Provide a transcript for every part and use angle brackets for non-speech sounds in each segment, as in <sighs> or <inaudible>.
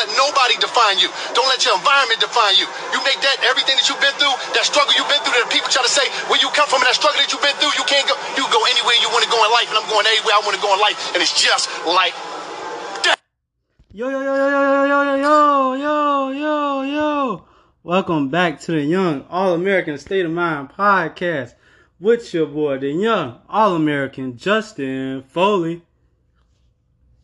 let nobody define you. Don't let your environment define you. You make that everything that you've been through, that struggle you've been through, that people try to say where you come from and that struggle that you've been through, you can't go. You go anywhere you want to go in life, and I'm going anywhere I want to go in life, and it's just like that. Yo, yo, yo, yo, yo, yo, yo, yo, yo, yo, yo. Yo welcome back to the Young All American State of Mind podcast with your boy, the Young All American Justin Foley.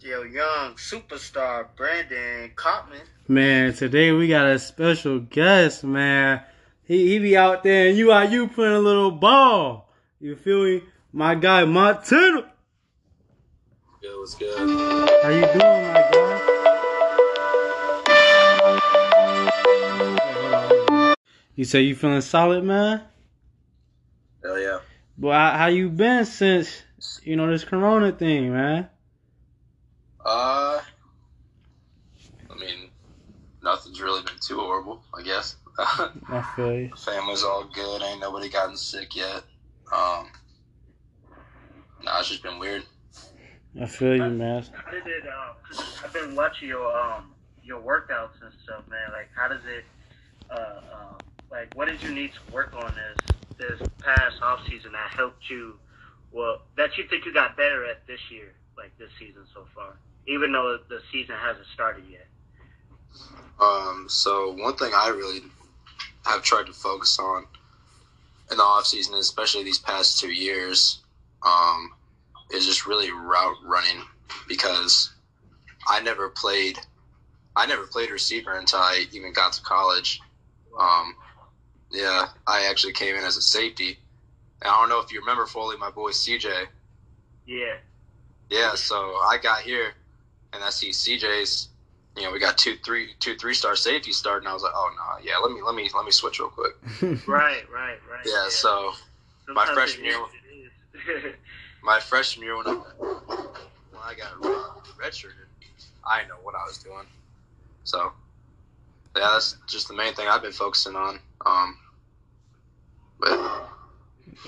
Yo, young superstar Brandon Cotman. Man, today we got a special guest, man. He he be out there and you out you playing a little ball. You feel me? My guy Montana. Good, what's good? How you doing, my guy? You say you feeling solid, man? Hell yeah. Boy, how, how you been since you know this Corona thing, man? Uh, I mean, nothing's really been too horrible, I guess. <laughs> I feel you. Family's all good. Ain't nobody gotten sick yet. Um, nah, it's just been weird. I feel you, man. How did it? Um, cause I've been watching your um your workouts and stuff, man. Like, how does it? Uh, um, like, what did you need to work on this this past off season that helped you? Well, that you think you got better at this year, like this season so far, even though the season hasn't started yet. Um, so one thing I really have tried to focus on in the off season, especially these past two years, um, is just really route running because I never played. I never played receiver until I even got to college. Um, yeah, I actually came in as a safety. And I don't know if you remember Foley, my boy CJ. Yeah. Yeah, so I got here, and I see CJ's. You know, we got two, three, two, three star safeties starting. I was like, oh no, yeah, let me, let me, let me switch real quick. <laughs> Right. Right. Right. Yeah, so my freshman year- is, it is. <laughs> my freshman year when I, when I got redshirted, I didn't know what I was doing. So yeah, that's just the main thing I've been focusing on. Um, but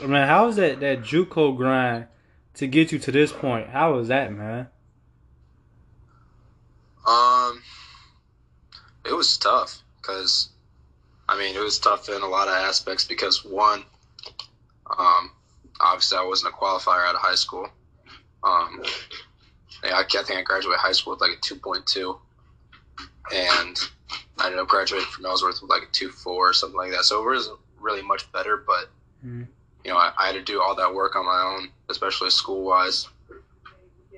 Man, how was that that JUCO grind to get you to this point? How was that, man? Um, it was tough because, I mean, it was tough in a lot of aspects because one, um, obviously I wasn't a qualifier out of high school. Um, I, I think I graduated high school with like a two point two, and I ended up graduating from Ellsworth with like a two four or something like that. So it wasn't really much better, but Mhm. you know, I, I had to do all that work on my own, especially school wise.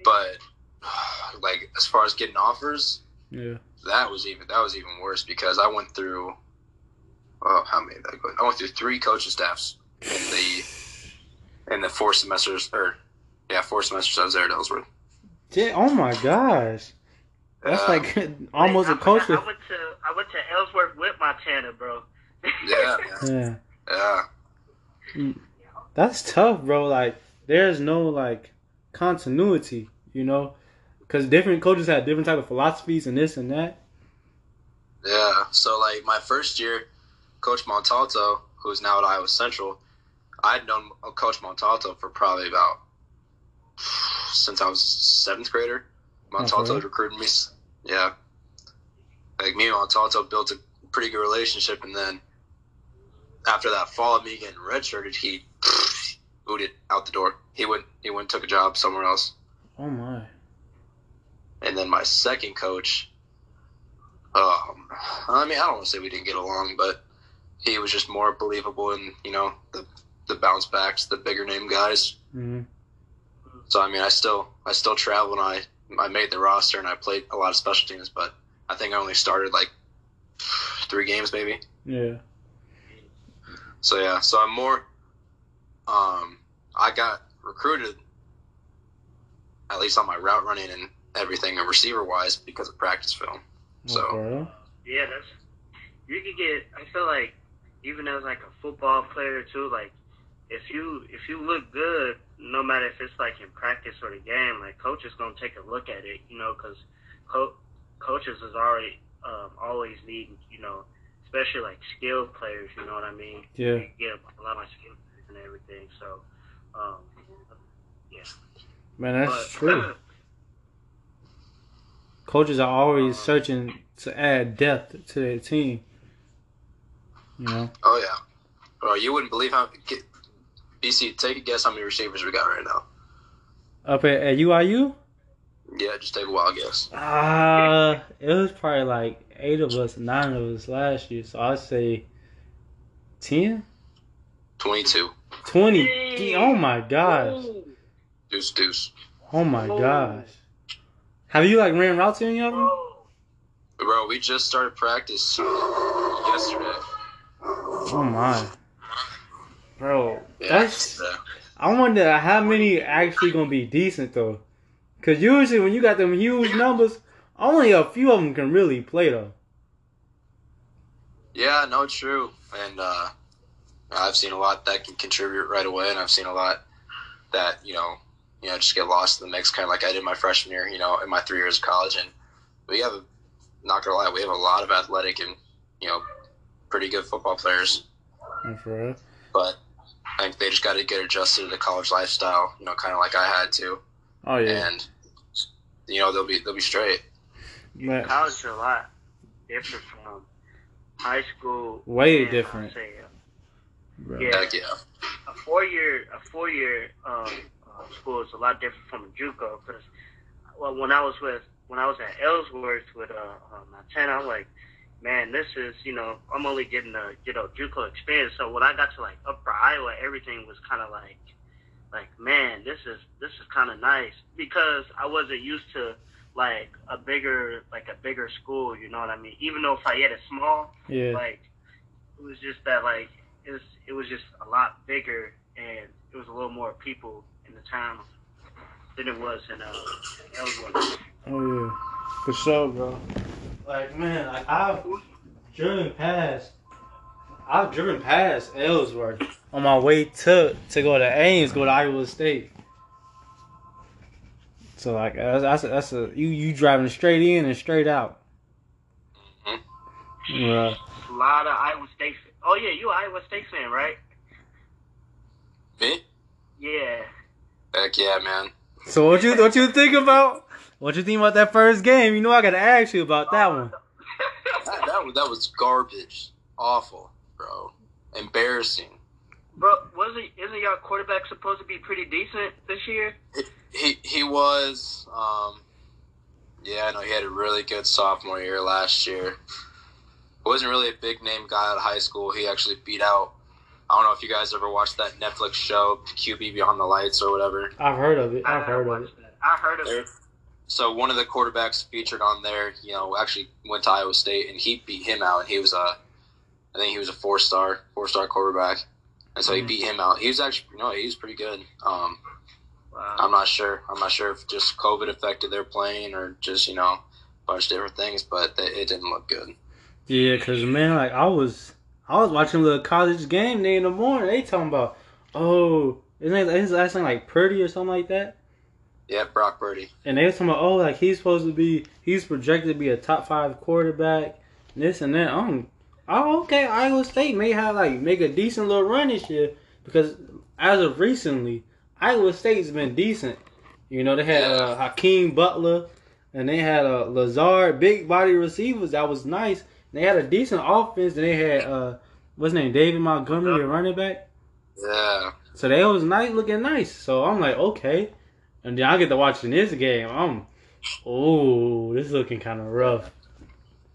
But <sighs> like as far as getting offers, Yeah. that was even that was even worse because I went through oh how many did I go? I went through three coaching staffs in the in the four semesters or yeah four semesters I was there at Ellsworth. Yeah, oh my gosh. That's Uh, like <laughs> almost Wait, a coach. I, I went to I went to Ellsworth with Montana, bro. <laughs> yeah Yeah. yeah That's tough, bro. Like, there's no like continuity, you know, because different coaches have different type of philosophies and this and that. yeah. So like my first year, Coach Montalto, who's now at Iowa Central, I'd known Coach Montalto for probably about since I was seventh grader. Montalto Okay. recruited me. Yeah. Like me and Montalto built a pretty good relationship, and then after that fall of me getting redshirted, he booted out the door. He went. He went and took a job somewhere else. Oh my. And then my second coach, um, I mean, I don't want to say we didn't get along, but he was just more believable in you know the the bounce backs, the bigger name guys. hmm So I mean, I still I still traveled and I I made the roster and I played a lot of special teams, but I think I only started like three games maybe. Yeah. So yeah, so I'm more. Um, I got recruited at least on my route running and everything, and receiver wise, because of practice film. So Okay. Yeah, that's you could get. I feel like even as like a football player too, like if you if you look good, no matter if it's like in practice or the game, like coach is gonna take a look at it, you know, because co- coaches is already um, always needing, you know, especially like skilled players. You know what I mean? Yeah. You get a lot of skilled players and everything. So, um, yeah. Man, that's But- true. <clears throat> Coaches are always searching to add depth to their team. You know, Oh yeah, bro. You wouldn't believe how. Get, BC, take a guess how many receivers we got right now. up at, at UIU, Yeah, just take a wild guess. uh, it was probably like eight of us, nine of us last year. So I'd say 10, Twenty-two. 20. Oh my gosh. Deuce, deuce. Oh my gosh. Have you like ran routes to any of them? Bro, we just started practice yesterday. Oh my. Bro, Yeah, that's. yeah. I wonder how many actually gonna be decent though. Cause usually when you got them huge numbers, only a few of them can really play though. Yeah, no, true. And uh, I've seen a lot that can contribute right away, and I've seen a lot that you know, you know, just get lost in the mix, kind of like I did my freshman year. You know, in my three years of college, and we have, a, not gonna lie, we have a lot of athletic and you know, pretty good football players. For. But I think they just got to get adjusted to the college lifestyle. You know, kind of like I had to, Oh yeah. and you know, they'll be they'll be straight. But College is a lot different from high school. Way and, different. Say, uh. Yeah. Heck yeah. a four year a four year um, school is a lot different from a JUCO because well when I was with when I was at Ellsworth with uh, uh Montana I'm like man this is you know I'm only getting a you know JUCO experience. So when I got to like Upper Iowa everything was kind of like like man this is this is kind of nice. Because I wasn't used to like a bigger like a bigger school you know what I mean? Even though Fayette is small Yeah. like it was just that like it was it was just a lot bigger and it was a little more people in the town than it was in uh Ellsworth. Oh yeah. For sure, bro. Like man, like I've driven past I've driven past Ellsworth on my way to to go to Ames, go to Iowa State. So like that's that's a, that's a you you driving straight in and straight out. Mhm. Yeah. A lot of Iowa State. Oh yeah, you Iowa State fan, right? Me? Yeah. Heck yeah, man. So what you what you think about what you think about that first game? You know I gotta ask you about that one. <laughs> That, that, was, that was garbage. Awful, bro. Embarrassing. Bro, wasn't isn't your quarterback supposed to be pretty decent this year? He he was. Um, yeah, I know he had a really good sophomore year last year. Wasn't really a big name guy out of high school. He actually beat out. I don't know if you guys ever watched that Netflix show QB Beyond the Lights or whatever. I've heard of it. I've heard of it. that. I heard of There- it. So one of the quarterbacks featured on there, you know, actually went to Iowa State and he beat him out. And he was a, I think he was a four star, four star quarterback, and so he Mhm. beat him out. He was actually, you know, he was pretty good. Um, Wow. I'm not sure. I'm not sure if just COVID affected their playing or just you know a bunch of different things, but it didn't look good. Yeah, cause man, like I was, I was watching the college game day in the morning. They talking about, oh, isn't his last name like Purdy or something like that? Yeah, Brock Purdy. And they was talking about, oh, like he's supposed to be, he's projected to be a top five quarterback, this and that. Um, oh, okay, Iowa State may have like make a decent little run this year because as of recently, Iowa State's been decent. You know, they had uh, Hakeem Butler, and they had uh, Lazard, big body receivers. That was nice. They had a decent offense. And they had uh, what's his name, David Montgomery, a running back. Yeah, So they was nice, looking nice. So I'm like, okay. And then I get to watching this game. I'm, oh, this is looking kind of rough.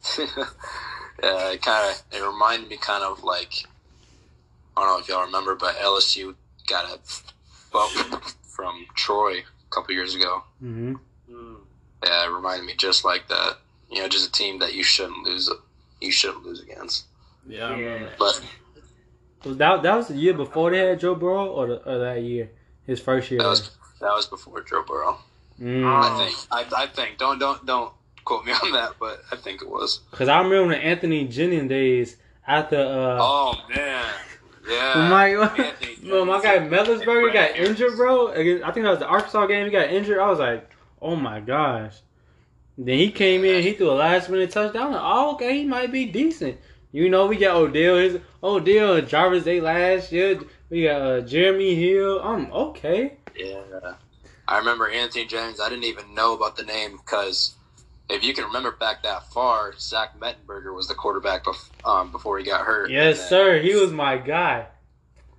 <laughs> yeah. It kind of it reminded me kind of like I don't know if y'all remember, but LSU got a bump from Troy a couple years ago. hmm Mm. Yeah, it reminded me just like that. You know, just a team that you shouldn't lose. You shouldn't lose against. Yeah, I Yeah. remember. But Was that that was the year before they had Joe Burrow, or, the, or that year, his first year? that was that was before Joe Burrow. Mm. I think. I, I think. Don't don't don't quote me <laughs> on that, but I think it was. Cause I remember the Anthony Jennings days after uh, Oh man, yeah. when my Anthony <laughs> well, my guy Jennings. Mettenberger got injured, bro. I think that was the Arkansas game. He got injured. I was like, oh my gosh. Then he came in. He threw a last minute touchdown. Like, oh, okay, he might be decent. You know, we got Odell. His Odell and Jarvis Day last year. We got uh, Jeremy Hill. I'm um, okay. Yeah. I remember Anthony Jennings. I didn't even know about the name because if you can remember back that far, Zach Mettenberger was the quarterback bef- um, before he got hurt. Yes, then- sir. He was my guy.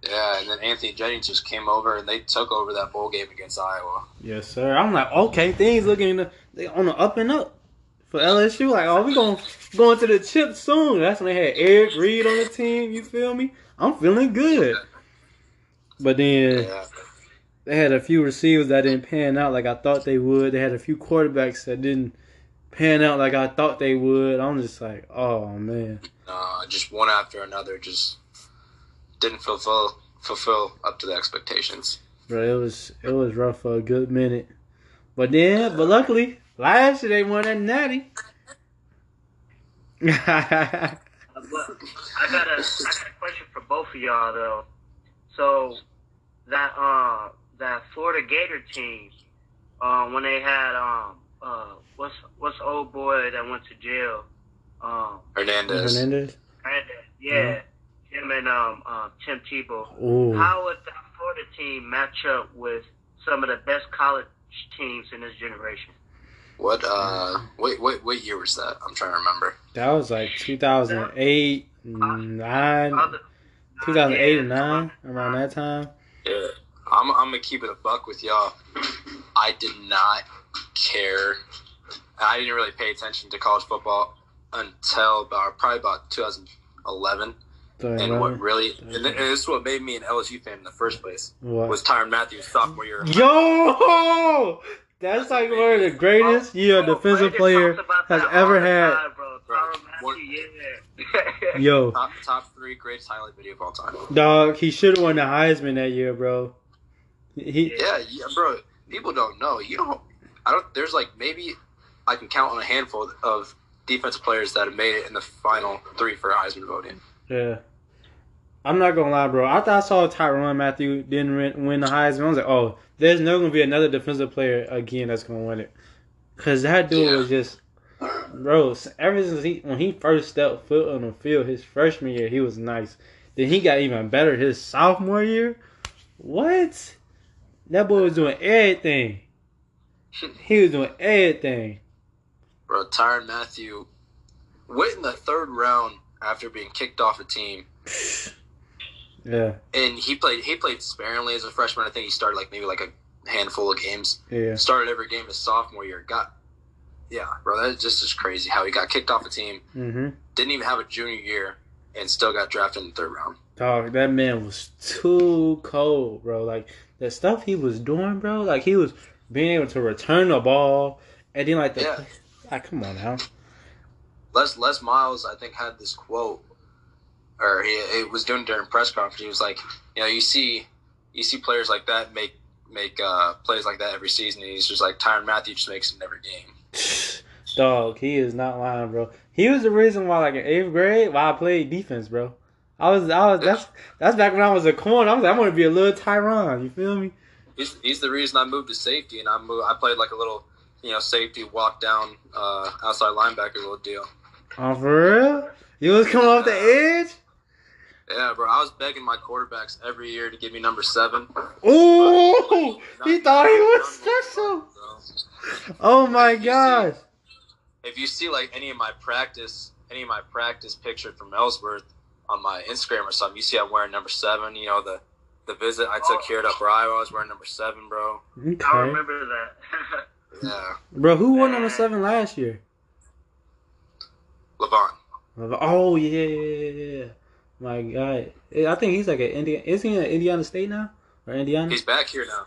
Yeah, and then Anthony Jennings just came over and they took over that bowl game against Iowa. Yes, sir. I'm like, okay, things looking the, on the up and up for LSU. Like, oh, we going going to the chip soon. That's when they had Eric Reid on the team. You feel me? I'm feeling good. But then they had a few receivers that didn't pan out like I thought they would. They had a few quarterbacks that didn't pan out like I thought they would. I'm just like, oh man. uh, just one after another, just didn't fulfill fulfill up to the expectations. Bro, it was it was rough for a good minute. But then, but luckily, last year they won that natty. Uh, I got a I got a question for both of y'all though. So that uh that Florida Gator team, um when they had um uh what's what's old boy that went to jail? Um Hernandez. Hernandez. Brandon, yeah. Him and um uh, Tim Tebow. Ooh. How would that Florida team match up with some of the best college teams in this generation? What uh wait wait what year was that? I'm trying to remember. That was like 2008, 9, 2008 and 9, around that time. Yeah. I'm I'm gonna keep it a buck with y'all. I did not care. I didn't really pay attention to college football until about probably about 2011. So, And what really and this is what made me an LSU fan in the first place What? was Tyrann Mathieu's sophomore year. Yo! That's like one of the greatest year defensive Brandon player has ever had. time, bro. Bro, Tyrann yeah. Yo, <laughs> Top top three greatest highlight video of all time. dog, he should have won the Heisman that year, bro. He, Yeah, yeah, bro. People don't know. You don't. I don't. There's like maybe I can count on a handful of defensive players that have made it in the final three for Heisman voting. yeah. I'm not gonna lie, bro. After I saw Tyrann Mathieu didn't win, win the Heisman, I was like, oh, there's never gonna be another defensive player again that's gonna win it. Cause that dude Yeah. was just, bro. Ever since he when he first stepped foot on the field, his freshman year, he was nice. Then he got even better his sophomore year. What? That boy was doing everything. He was doing everything. Bro, Tyrann Mathieu went in the third round after being kicked off a team, <sighs> <laughs> Yeah, and he played. He played sparingly as a freshman. I think he started like maybe like a handful of games. yeah. Started every game his sophomore year. Got. Yeah, bro, that just is crazy how he got kicked off a team, Mm-hmm. didn't even have a junior year, and still got drafted in the third round. Dog, that man was too cold, bro. Like the stuff he was doing, bro. Like he was being able to return the ball, and then like the, Yeah. like come on now. Les Les Miles, I think, had this quote, or he it was doing during press conference. He was like, you know, you see, you see players like that make make uh, plays like that every season. And he's just like Tyrann Mathieu just makes it in every game. <sighs> Dog, he is not lying, bro. He was the reason why, like in eighth grade, why I played defense, bro. I was, I was. That's that's back when I was a corner. I was like, I want to be a little Tyrann. You feel me? He's, he's the reason I moved to safety, and I moved, I played like a little, you know, safety walk down uh, outside linebacker little deal. Oh, for real? You was coming off the edge? Yeah, bro. I was begging my quarterbacks every year to give me number seven. Ooh, he thought he was special. So, Oh my You see- if you see like any of my practice, any of my practice picture from Ellsworth on my Instagram or something, you see I'm wearing number seven. You know the the visit I took here to Upper Iowa, I was wearing number seven, bro. Okay. I remember that. <laughs> Yeah, bro. Who won number seven last year? Levant. Oh yeah, yeah, yeah, yeah. My God, I think he's like an Indian. Is he in Indiana State now or Indiana? He's back here now.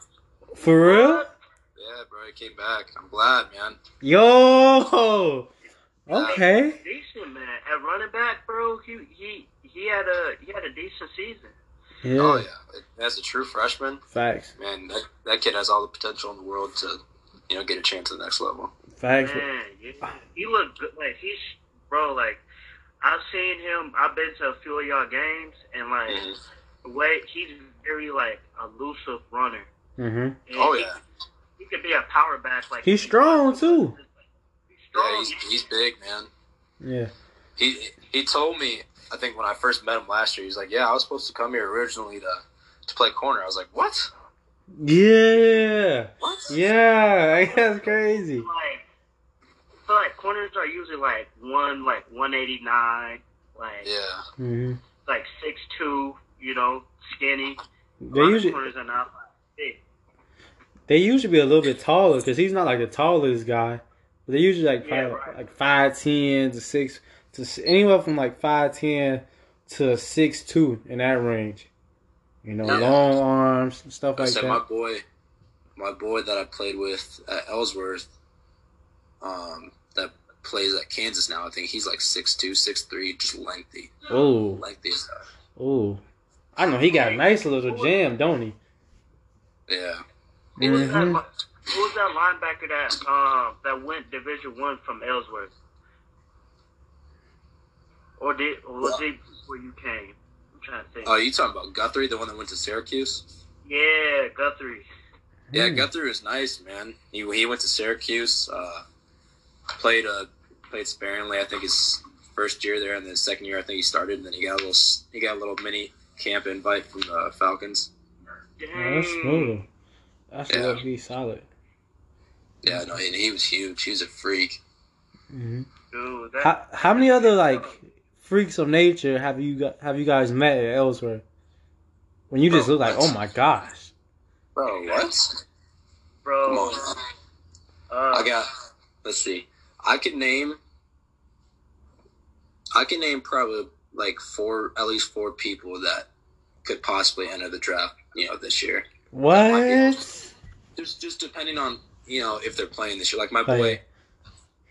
For real? Yeah, bro, he came back. I'm glad, man. Yo. Okay. decent man at running back, bro. He he he had a he had a decent season. Yeah. Oh yeah, as a true freshman, Facts. man, that, that kid has all the potential in the world to, you know, get a chance at the next level. Facts. Man, yeah. he looked good. Like he's bro. Like I've seen him. I've been to a few of y'all games, and like Mhm. the way he's very like elusive runner. Mhm. Oh yeah, he could be a power back. Like He's strong, too. He's yeah, he's he's big, man. Yeah. He he told me, I think when I first met him last year, he's like, "Yeah, I was supposed to come here originally to to play corner." I was like, "What? Yeah. What?" Yeah. <laughs> That's crazy. like feel like corners are usually like one, like one eighty nine, like Yeah. hmm like six two. You know, skinny. They usually corners are not big. they usually be a little bit taller because he's not like the tallest guy. But they usually like Yeah, probably right. like five ten to six to anywhere from like five ten to six two in that range. You know, Yeah. long arms and stuff I like said my that. boy, my boy that I played with at Ellsworth, um, that plays at Kansas now. I think he's like six two, six three, just lengthy, Oh, lengthy as that. oh, I know he got a nice little jam, don't he? Yeah. Who was, that, Mhm. li- who was that linebacker that um that went Division One from Ellsworth? Or did or was it where you came? I'm trying to think. Oh, you talking about Guthrie, the one that went to Syracuse? yeah, Guthrie. Yeah, Mm. Guthrie was nice, man. He he went to Syracuse, uh, played uh played sparingly. I think his first year there, and then second year I think he started, and then he got a little he got a little mini camp invite from the Falcons. Yeah, that's Dang. smooth. That's Yeah. what be solid. Yeah, no, and he was huge. He was a freak. hmm Dude, that, How how many other like freaks of nature have you got have you guys met elsewhere? When you just Bro, look like, what? oh my gosh. Bro, what? bro. Come on. Uh, I got. Let's see. I could name. I can name probably like four, at least four people that could possibly enter the draft. You know, this year. What? Just, just depending on you know if they're playing this year. Like my Oh, boy, yeah.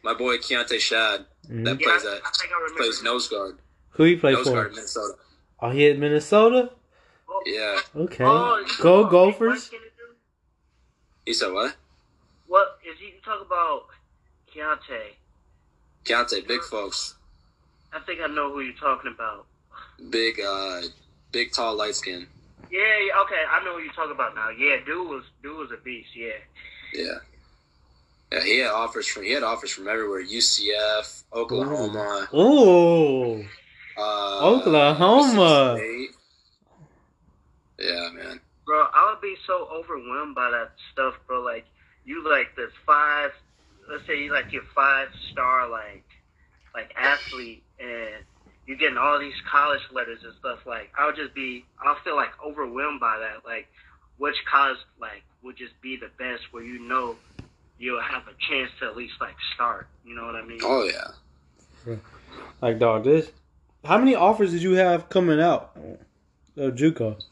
my boy Keontae Shad Mhm. that plays I, at I think I remember. plays nose guard, Who he play nose guard for? in Minnesota. Oh, he at Minnesota. Oh, Yeah, Okay, oh, go Gophers. Big West dude? he said what? What is he you talk about? Keontae. Keontae, big folks, I think I know who you're talking about. big, uh, big, tall, light skin. Yeah, yeah, okay, I know who you're talking about now. Yeah, dude was dude was a beast. Yeah. Yeah. Yeah, he had offers from he had offers from everywhere. UCF, Oklahoma, Oh, uh, Oklahoma. Yeah, man. Bro, I would be so overwhelmed by that stuff, bro. Like, you like this five, let's say you like your five star like, like athlete, and you're getting all these college letters and stuff. Like, I'll just be, I'll feel like overwhelmed by that. Like, which college like would just be the best where you know you'll have a chance to at least like start. You know what I mean? Oh yeah. like dog. This. How many offers did you have coming out uh, of JUCO?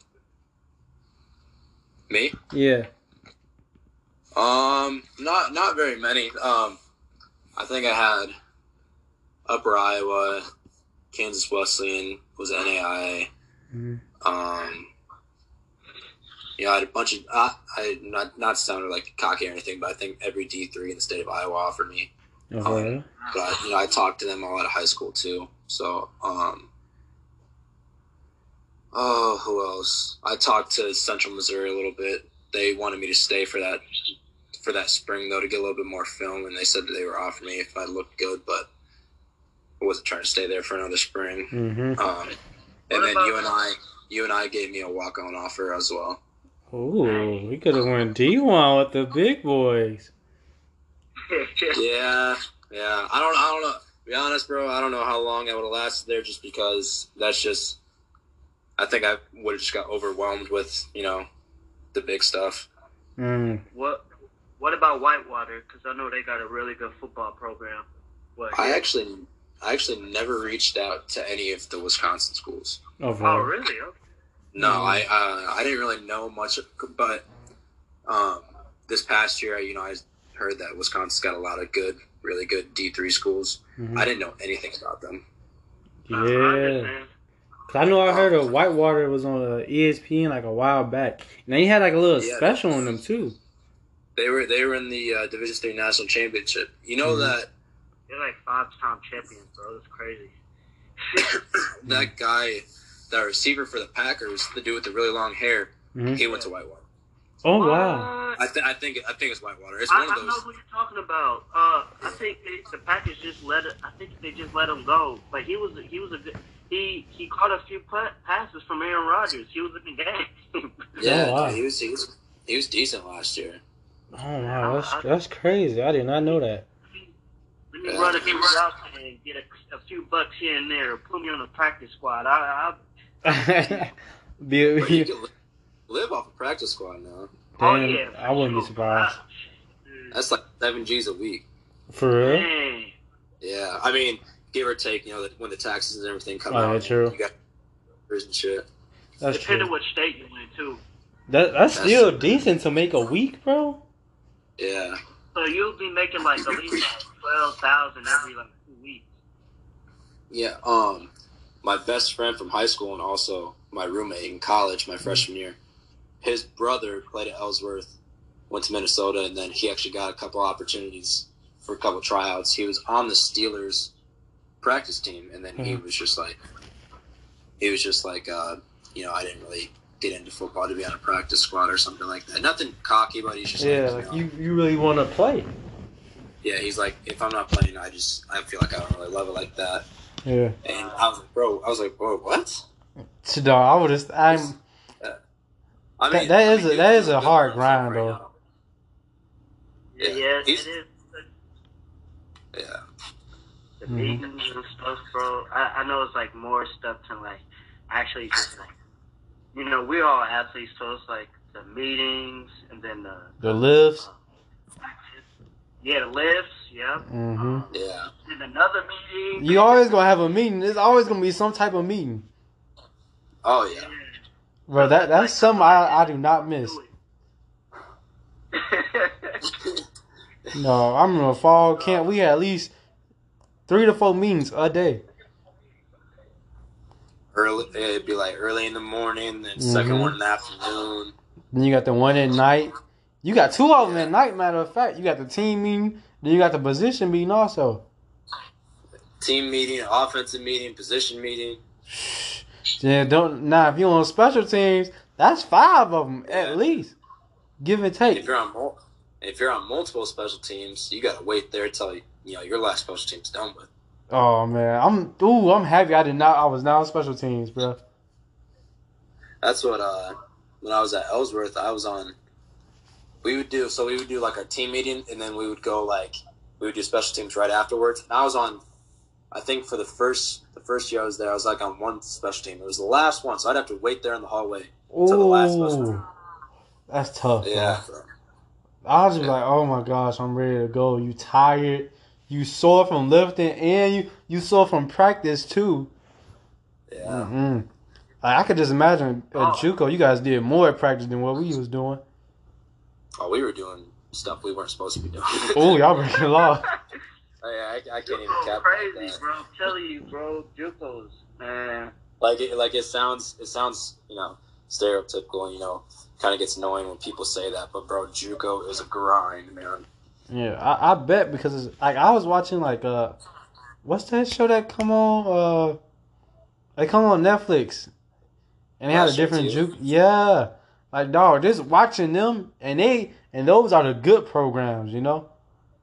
Me? Yeah. Um, not not very many. Um, I think I had Upper Iowa, Kansas Wesleyan was NAIA. Mhm. Um, yeah, I had a bunch of. I, I not not sounding like cocky or anything, but I think every D three in the state of Iowa offered me. Okay. But you know, I talked to them all out of high school too. So, um, oh, who else? I talked to Central Missouri a little bit. They wanted me to stay for that for that spring though to get a little bit more film, and they said that they were offering me if I looked good, but I wasn't trying to stay there for another spring. Mm-hmm. Um, and then UNI, you and I gave me a walk on offer as well. Ooh, we could have went D one with the big boys. <laughs> Yeah, yeah. I don't. I don't know. To be honest, bro. I don't know how long I would have lasted there, just because that's just. I think I would have just got overwhelmed with you know, the big stuff. Mm. what What about Whitewater? Because I know they got a really good football program. What? I actually, I actually never reached out to any of the Wisconsin schools. Over. Oh, really? Okay. No. I uh, I didn't really know much, but um, this past year, you know, I heard that Wisconsin's got a lot of good, really good D three schools. Mhm. I didn't know anything about them. I Yeah. Cause I know I heard of Whitewater was on uh, ESPN like a while back, and they had like a little Yeah. special on them too. They were they were in the uh, Division Three National Championship. You know Mhm. that They're like five time champions, bro. It's crazy. <coughs> that guy, the receiver for the Packers, the dude with the really long hair, Mhm. he went to Whitewater. Oh wow! I, th- I think I think it's Whitewater. It's I, one of I know who you're talking about. Uh, I think they, the Packers just let it. I think they just let him go. But he was he was a. He he caught a few pa- passes from Aaron Rodgers. He was in the game. Yeah, Oh, wow. he was he was he was decent last year. Oh wow, that's that's crazy. I did not know that. Let me run a few routes and get a, a few bucks here and there. Put me on the practice squad. I, I <laughs> Be- Bro, you can live off a practice squad now. oh yeah, I wouldn't be surprised. That's like seven G's a week. For real? Dang. Yeah, I mean, give or take, you know, when the taxes and everything come Oh, out, yeah, true. you got and shit. That's Depending true. what state you went to. That, that's That's still true. decent to make a week, bro. Yeah, So you'll be making like at least like twelve thousand every like two weeks. yeah. Um, my best friend from high school and also my roommate in college, my freshman year, his brother played at Ellsworth, went to Minnesota, and then he actually got a couple opportunities for a couple tryouts. He was on the Steelers practice team, and then he Mhm. was just like, he was just like, uh, you know, I didn't really get into football to be on a practice squad or something like that. Nothing cocky, but he's just Yeah, like, like you know, you, you really want to play. yeah, he's like, if I'm not playing, I just I feel like I don't really love it like that. Yeah. And I was like, bro, I was like, bro, what? So, dog, I would just, I'm, I That- that I is a- dude, that is a hard for himself grind, though. now. Yeah, Yeah, yeah it he's- is. Yeah, The Mhm. and stuff, bro. I, I know it's like more stuff to like actually just like, you know, we're all athletes, so it's like the meetings and then the the lifts. yeah the lifts, yeah. hmm yeah. And another meeting. You always gonna have a meeting. There's always gonna be some type of meeting, Oh yeah. bro. That that's something I, I do not miss. <laughs> No, I remember fall camp. We had at least three to four meetings a day. Early, it'd be like early in the morning, then 2nd Mhm. one in the afternoon. Then you got the one at night. You got two of them at night. Matter of fact, you got the team meeting. Then you got the position meeting also. Team meeting, offensive meeting, position meeting. <sighs> Yeah, don't now if you're on special teams, that's five of them at least. Give and If take. you're on mul- if you're on multiple special teams, you gotta wait there till you know your last special team's done with. Oh man, I'm ooh, I'm happy I did not. I was not on special teams, bro. That's what uh when I was at Ellsworth, I was on. We would do so we would do like a team meeting, and then we would go like we would do special teams right afterwards. And I was on, I think for the first the first year I was there, I was like on one special team. It was the last one, so I'd have to wait there in the hallway. To the last special team. that's tough. bro. Yeah, I was just like, oh my gosh, I'm ready to go. You tired? You sore from lifting, and you you sore from practice too. yeah. Mm-mm. Like, I could just imagine at Oh. JUCO, you guys did more at practice than what we was doing. Oh, we were doing stuff we weren't supposed to be doing. <laughs> Oh, y'all breaking the law. <laughs> Oh, I, I can't even Juco cap crazy, like that. bro. I'm telling you, bro. Juco's man. Like it, like it sounds, it sounds, you know, stereotypical. You know, kind of gets annoying when people say that. But bro, JUCO is a grind, man. Yeah, I, I bet because it's, like I was watching like uh, what's that show that come on? Uh, they come on Netflix, and they had a different juke. Yeah, like dog, just watching them, and they and those are the good programs, you know.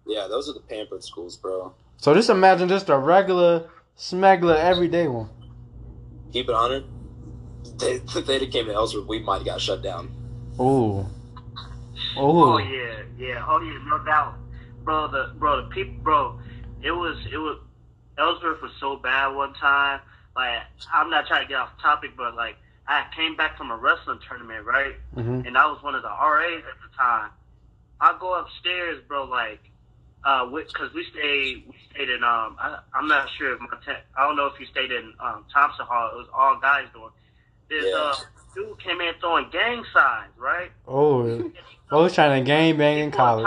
Yeah, those are the pampered schools, bro. So just imagine just a regular smuggler everyday one. Keep it. They, <laughs> if they came to Ellsworth, we might have got shut down. Ooh, Oh ooh, yeah, yeah. Oh yeah, no doubt, bro. The bro, the people, bro. It was it was Ellsworth was so bad one time. Like I'm not trying to get off topic, but like I came back from a wrestling tournament, right? hmm and I was one of the RAs at the time. I go upstairs, bro, like, uh, because we stayed, we stayed in, um, I, I'm not sure if my, te- I don't know if you stayed in, um, Thompson Hall. It was all guys doing. This, Yeah. uh, dude came in throwing gang signs, right? oh, I was trying to game bang in college.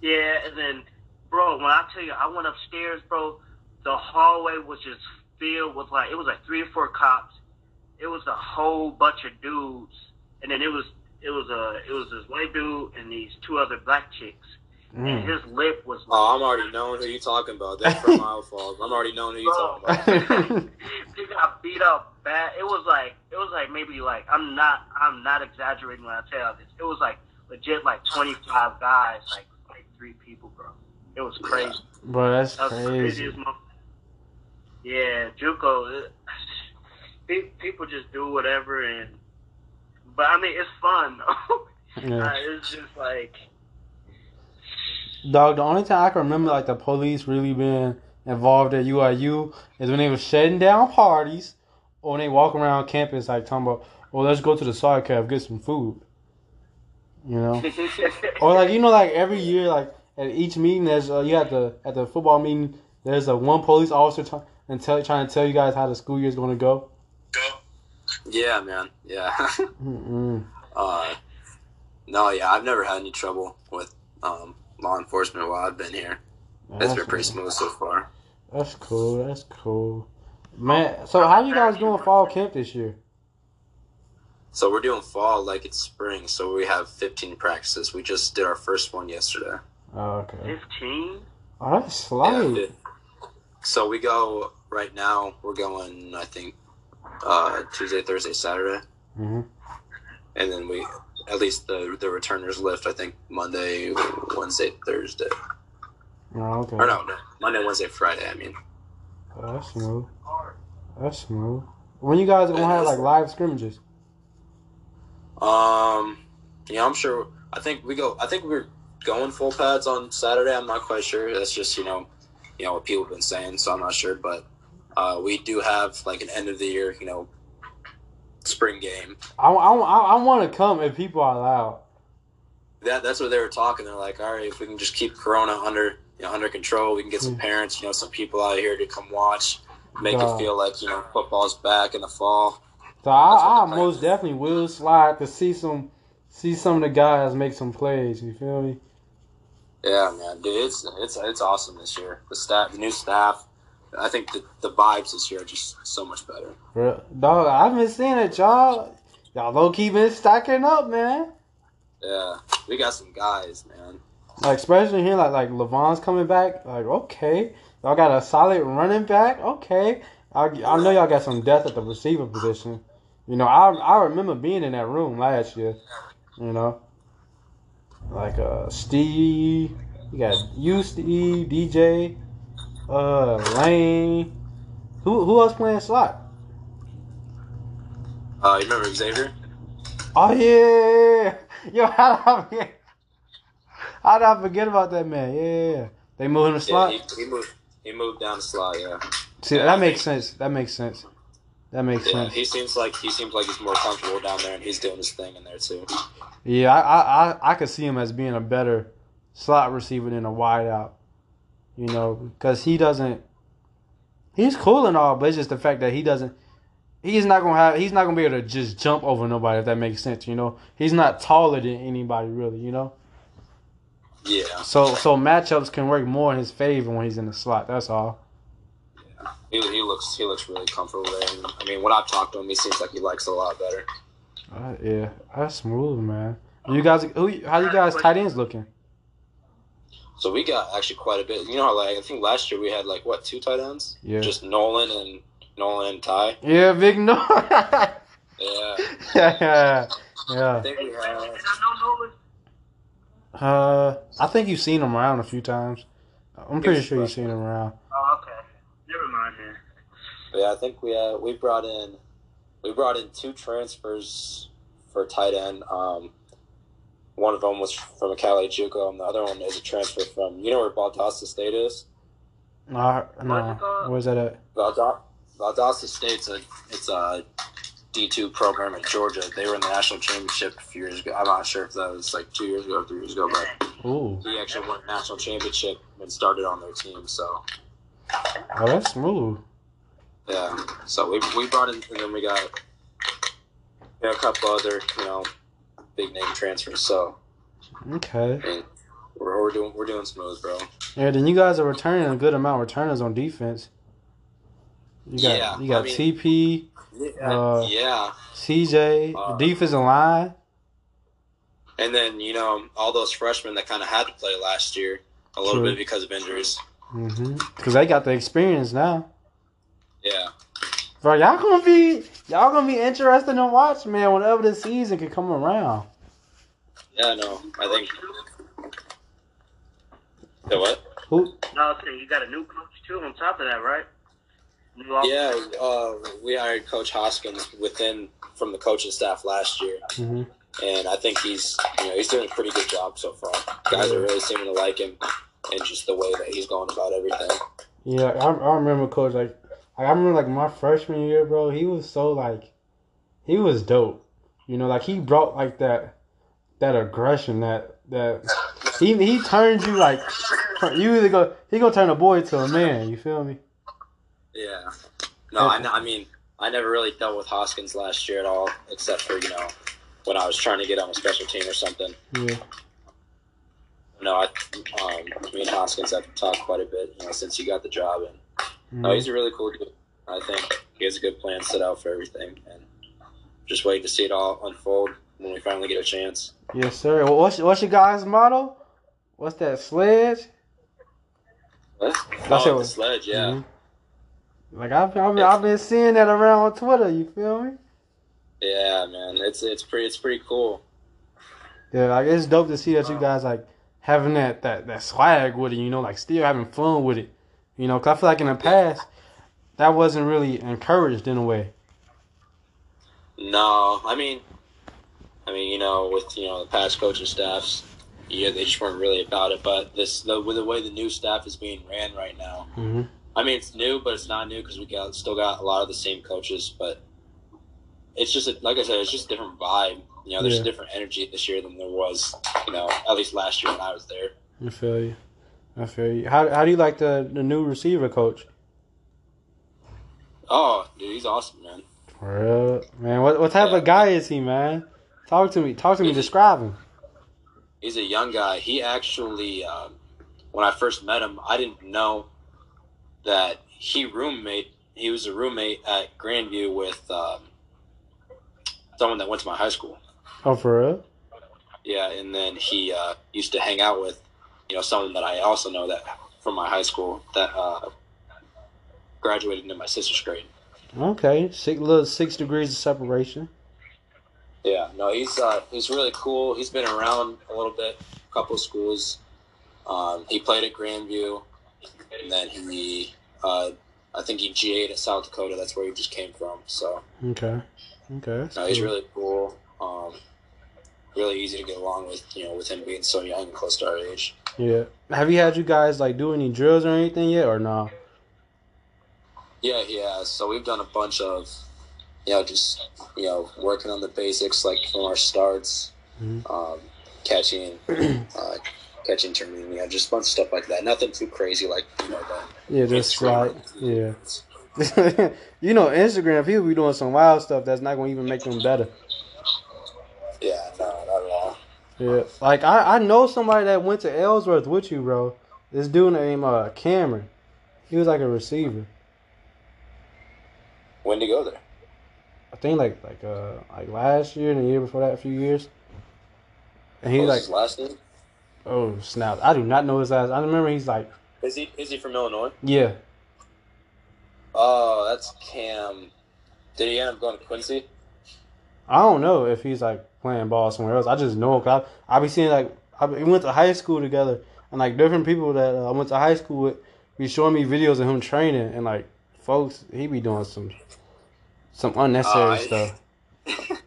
Yeah, and then, bro, when I tell you, I went upstairs, bro, the hallway was just filled with like, it was like three or four cops. It was a whole bunch of dudes, and then it was it was a it was this white dude and these two other black chicks, and Mm. his lip was Oh, I'm already knowing who you talking about. That's from Mile Falls. I'm already knowing who you talking about. <laughs> he got beat up bad. It was like it was like maybe like I'm not I'm not exaggerating when I tell this. It was like legit like 25 guys, like like three people, bro. It was crazy. Bro, that's That was crazy. craziest mo- Yeah, JUCO. It, <laughs> people just do whatever, and but I mean it's fun. though. <laughs> Yeah. Uh, it's just like Dog, the only time I can remember like the police really being involved at UIU is when they were shutting down parties or when they walk around campus like talking about, well, let's go to the side cave get some food. You know, <laughs> or like you know, like every year, like at each meeting, there's uh, you have the at the football meeting, there's a one police officer t- and tell, trying to tell you guys how the school year is going to go. Yeah, man. Yeah. <laughs> Uh, no, yeah, I've never had any trouble with um, law enforcement while I've been here. It's been pretty smooth so far. That's cool. That's cool, man. So how you guys doing fall camp this year? So we're doing fall like it's spring, so we have 15 practices. We just did our first one yesterday. Oh, okay. Fifteen. Oh, that's slight. Yeah, so we go right now. We're going, I think, uh, Tuesday, Thursday, Saturday, hmm and then we at least the the returners lift. I think Monday, Wednesday, Thursday, Oh, okay. or no, no, Monday, Wednesday, Friday. I mean, Oh, that's smooth. That's smooth. When you guys gonna have like live scrimmages? um, yeah, I'm sure. I think we go. I think we're going full pads on Saturday. I'm not quite sure. That's just you know, you know what people have been saying. So I'm not sure, but uh, we do have like an end of the year, you know, spring game. I, I, I, want to come if people are allowed. that that's what they were talking. They're like, all right, if we can just keep Corona under you know under control, we can get some Mm. parents, you know, some people out here to come watch, make it feel like you know football's back in the fall. So I, I most is. definitely will slide to see some see some of the guys make some plays. You feel me? Yeah, man, dude, it's it's it's awesome this year. The staff, the new staff. I think the, the vibes this year are just so much better. Dog, I've been seeing it, y'all. Y'all low key been stacking up, man. Yeah, we got some guys, man. Like especially here, like like Levon's coming back. Like okay, y'all got a solid running back. Okay, I, I know y'all got some depth at the receiver position. You know, I I remember being in that room last year. You know, like uh Steve, you got you Steve, DJ, uh Lane. Who who else playing slot? Uh, you remember Xavier? Oh yeah, <laughs> yo, how did I forget? How did I forget about that man? Yeah, they moved him to Yeah, slot. he, he moved. He moved down the slot. Yeah, See, that makes sense. That makes sense. That makes yeah. sense. He seems like he seems like he's more comfortable down there, and he's doing his thing in there too. Yeah, I, I, I, I could see him as being a better slot receiver than a wideout. You know, because he doesn't. He's cool and all, but it's just the fact that he doesn't. He's not gonna have. He's not gonna be able to just jump over nobody if that makes sense. You know, he's not taller than anybody really. You know, Yeah, so so matchups can work more in his favor when he's in the slot. That's all. he, he looks he looks really comfortable there. And, I mean, when I've talked to him, he seems like he likes it a lot better. Uh, yeah, that's smooth, man. You guys, who? How you guys tight ends looking? So we got actually quite a bit. You know, how, like I think last year we had like what two tight ends? Yeah. Just Nolan and Nolan and Ty. Yeah, big Nolan. <laughs> Yeah, yeah, I yeah. think we And had. I know Nolan. Uh, I think you've seen him around a few times. I'm pretty sure you've seen him around. Oh, okay. Never mind then. Yeah, I think we uh, we brought in we brought in two transfers for tight end. Um, one of them was from a Cali JUCO, and the other one is a transfer from you know where Valdosta State is. No, What's no. Where's that at? Valdo- Valdosta State's a it's a D two program in Georgia. They were in the national championship a few years ago. I'm not sure if that was like two years ago or three years ago, but Ooh, he actually won a national championship and started on their team. So oh, that's smooth. yeah, so we we brought in, and then we got we got a couple other you know big name transfers. So Okay. I mean, we're, we're doing we're doing smooth, bro. Yeah, then you guys are returning a good amount of returners on defense. You got Yeah, you got I mean- TP, Yeah, Uh, yeah, CJ, Uh, defensive line. and then you know all those freshmen that kind of had to play last year a little True. bit because of injuries. Mm-hmm. Cause they got the experience now. Yeah. Bro, y'all gonna be y'all gonna be interested to watch, man. Whenever the season can come around. Yeah, no, I think. The what? Who? No, I saying you got a new coach too on top of that, right? Yeah, uh, we hired Coach Hoskins within from the coaching staff last year, hmm and I think he's you know he's doing a pretty good job so far. Guys are really seeming to like him, and just the way that he's going about everything. Yeah, I, I remember coach like I remember like my freshman year, bro. He was so like he was dope. You know, like he brought like that that aggression that that he he turned you like you either go he gonna turn a boy to a man. You feel me? Yeah. No, I, I mean I never really dealt with Hoskins last year at all, except for you know when I was trying to get on a special team or something. Yeah. No, I um, me and Hoskins have talked quite a bit, you know, since he got the job, and Mhm. no, he's a really cool dude. I think he has a good plan set out for everything, and just wait to see it all unfold when we finally get a chance. Yes, sir. What's what's your guys' motto? What's that sledge? What? That's oh, the sledge, yeah. Mhm. Like I've I've, been- I've been seeing that around on Twitter. You feel me? Yeah, man, it's it's pretty it's pretty cool. Yeah, like it's dope to see that you guys like having that that that swag with it. You know, like still having fun with it. You know, 'cause I feel like in the past that wasn't really encouraged in a way. No, I mean, I mean, you know, with you know the past coaching staffs, yeah, they just weren't really about it. But this, the, with the way the new staff is being ran right now, Mm-hmm. I mean, it's new, but it's not new because we got still got a lot of the same coaches. But it's just a, like I said, it's just a different vibe. You know, there's Yeah. a different energy this year than there was, you know, at least last year when I was there. I feel you. I feel you. How how do you like the the new receiver coach? Oh, dude, he's awesome, man. For real? Man, what what type of guy is he, man? Talk to me. Talk to me. Describe him. He's a young guy. He actually, um, when I first met him, I didn't know that he roommate. He was a roommate at Grandview with um, someone that went to my high school. Oh, for real? Yeah, and then he uh, used to hang out with, you know, someone that I also know that from my high school that uh, graduated into my sister's grade. Okay, six little six degrees of separation. Yeah, no, he's uh, he's really cool. He's been around a little bit, a couple of schools. Um, he played at Grandview, and then he, uh, I think he GA'd at South Dakota. That's where he just came from. So Okay, okay. no, he's cool. really cool. Um, really easy to get along with. You know, with him being so young and close to our age. Yeah. Have you had you guys like do any drills or anything yet, or no? Yeah, yeah. So we've done a bunch of, you know, just you know, working on the basics like from our starts, Mhm. um, catching, <clears throat> uh, catching, turning, you know, just a bunch of stuff like that. Nothing too crazy, like you know, the Yeah, just like yeah. <laughs> you know, Instagram people be doing some wild stuff that's not gonna even make them better. Yeah, no, not at all. Yeah, like I, I know somebody that went to Ellsworth with you, bro. This dude named uh, Cameron. He was like a receiver. When to go there? I think like like uh like last year and the year before that, a few years. And he's like, his last name? oh snap! I do not know his last. I remember he's like, Is he is he from Illinois? yeah, Oh, that's Cam. Did he end up going to Quincy? I don't know if he's like playing ball somewhere else. I just know because I, I be seeing like I, we went to high school together, and like different people that uh, I went to high school with be showing me videos of him training, and like folks, he be doing some some unnecessary I- stuff. <laughs>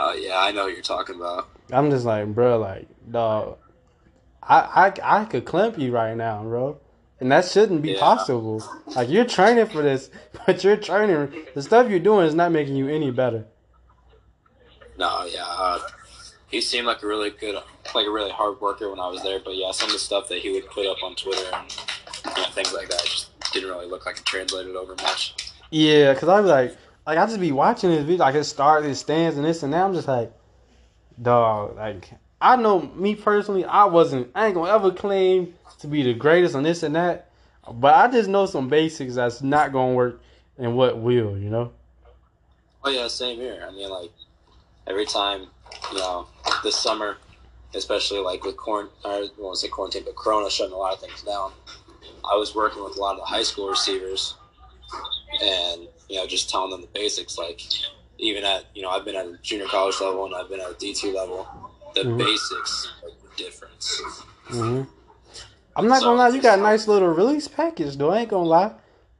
Oh yeah, I know what you're talking about. I'm just like, bro, like dog, I I I could clamp you right now, bro. And that shouldn't be Yeah. possible. Like you're training for this, <laughs> but you're training. The stuff you're doing is not making you any better. No, yeah. Uh, he seemed like a really good, like a really hard worker when I was there. But yeah, some of the stuff that he would put up on Twitter and you know, things like that just didn't really look like it translated over much. Yeah, cause I be like, like I just be watching his video, like his start, his stands, and this and that. I'm just like, dog. Like I know me personally, I wasn't. I ain't gonna ever claim to be the greatest on this and that, but I just know some basics that's not gonna work and what will. You know? Oh yeah, same here. I mean, like every time, you know, this summer, especially like with quarant, I won't say quarantine, but Corona shutting a lot of things down. I was working with a lot of the high school receivers, and you know, just telling them the basics. Like even at you know, I've been at a junior college level and I've been at a D two level. The Mhm. basics make the difference. hmm I'm not gonna lie, you got a nice little release package, though. I ain't gonna lie.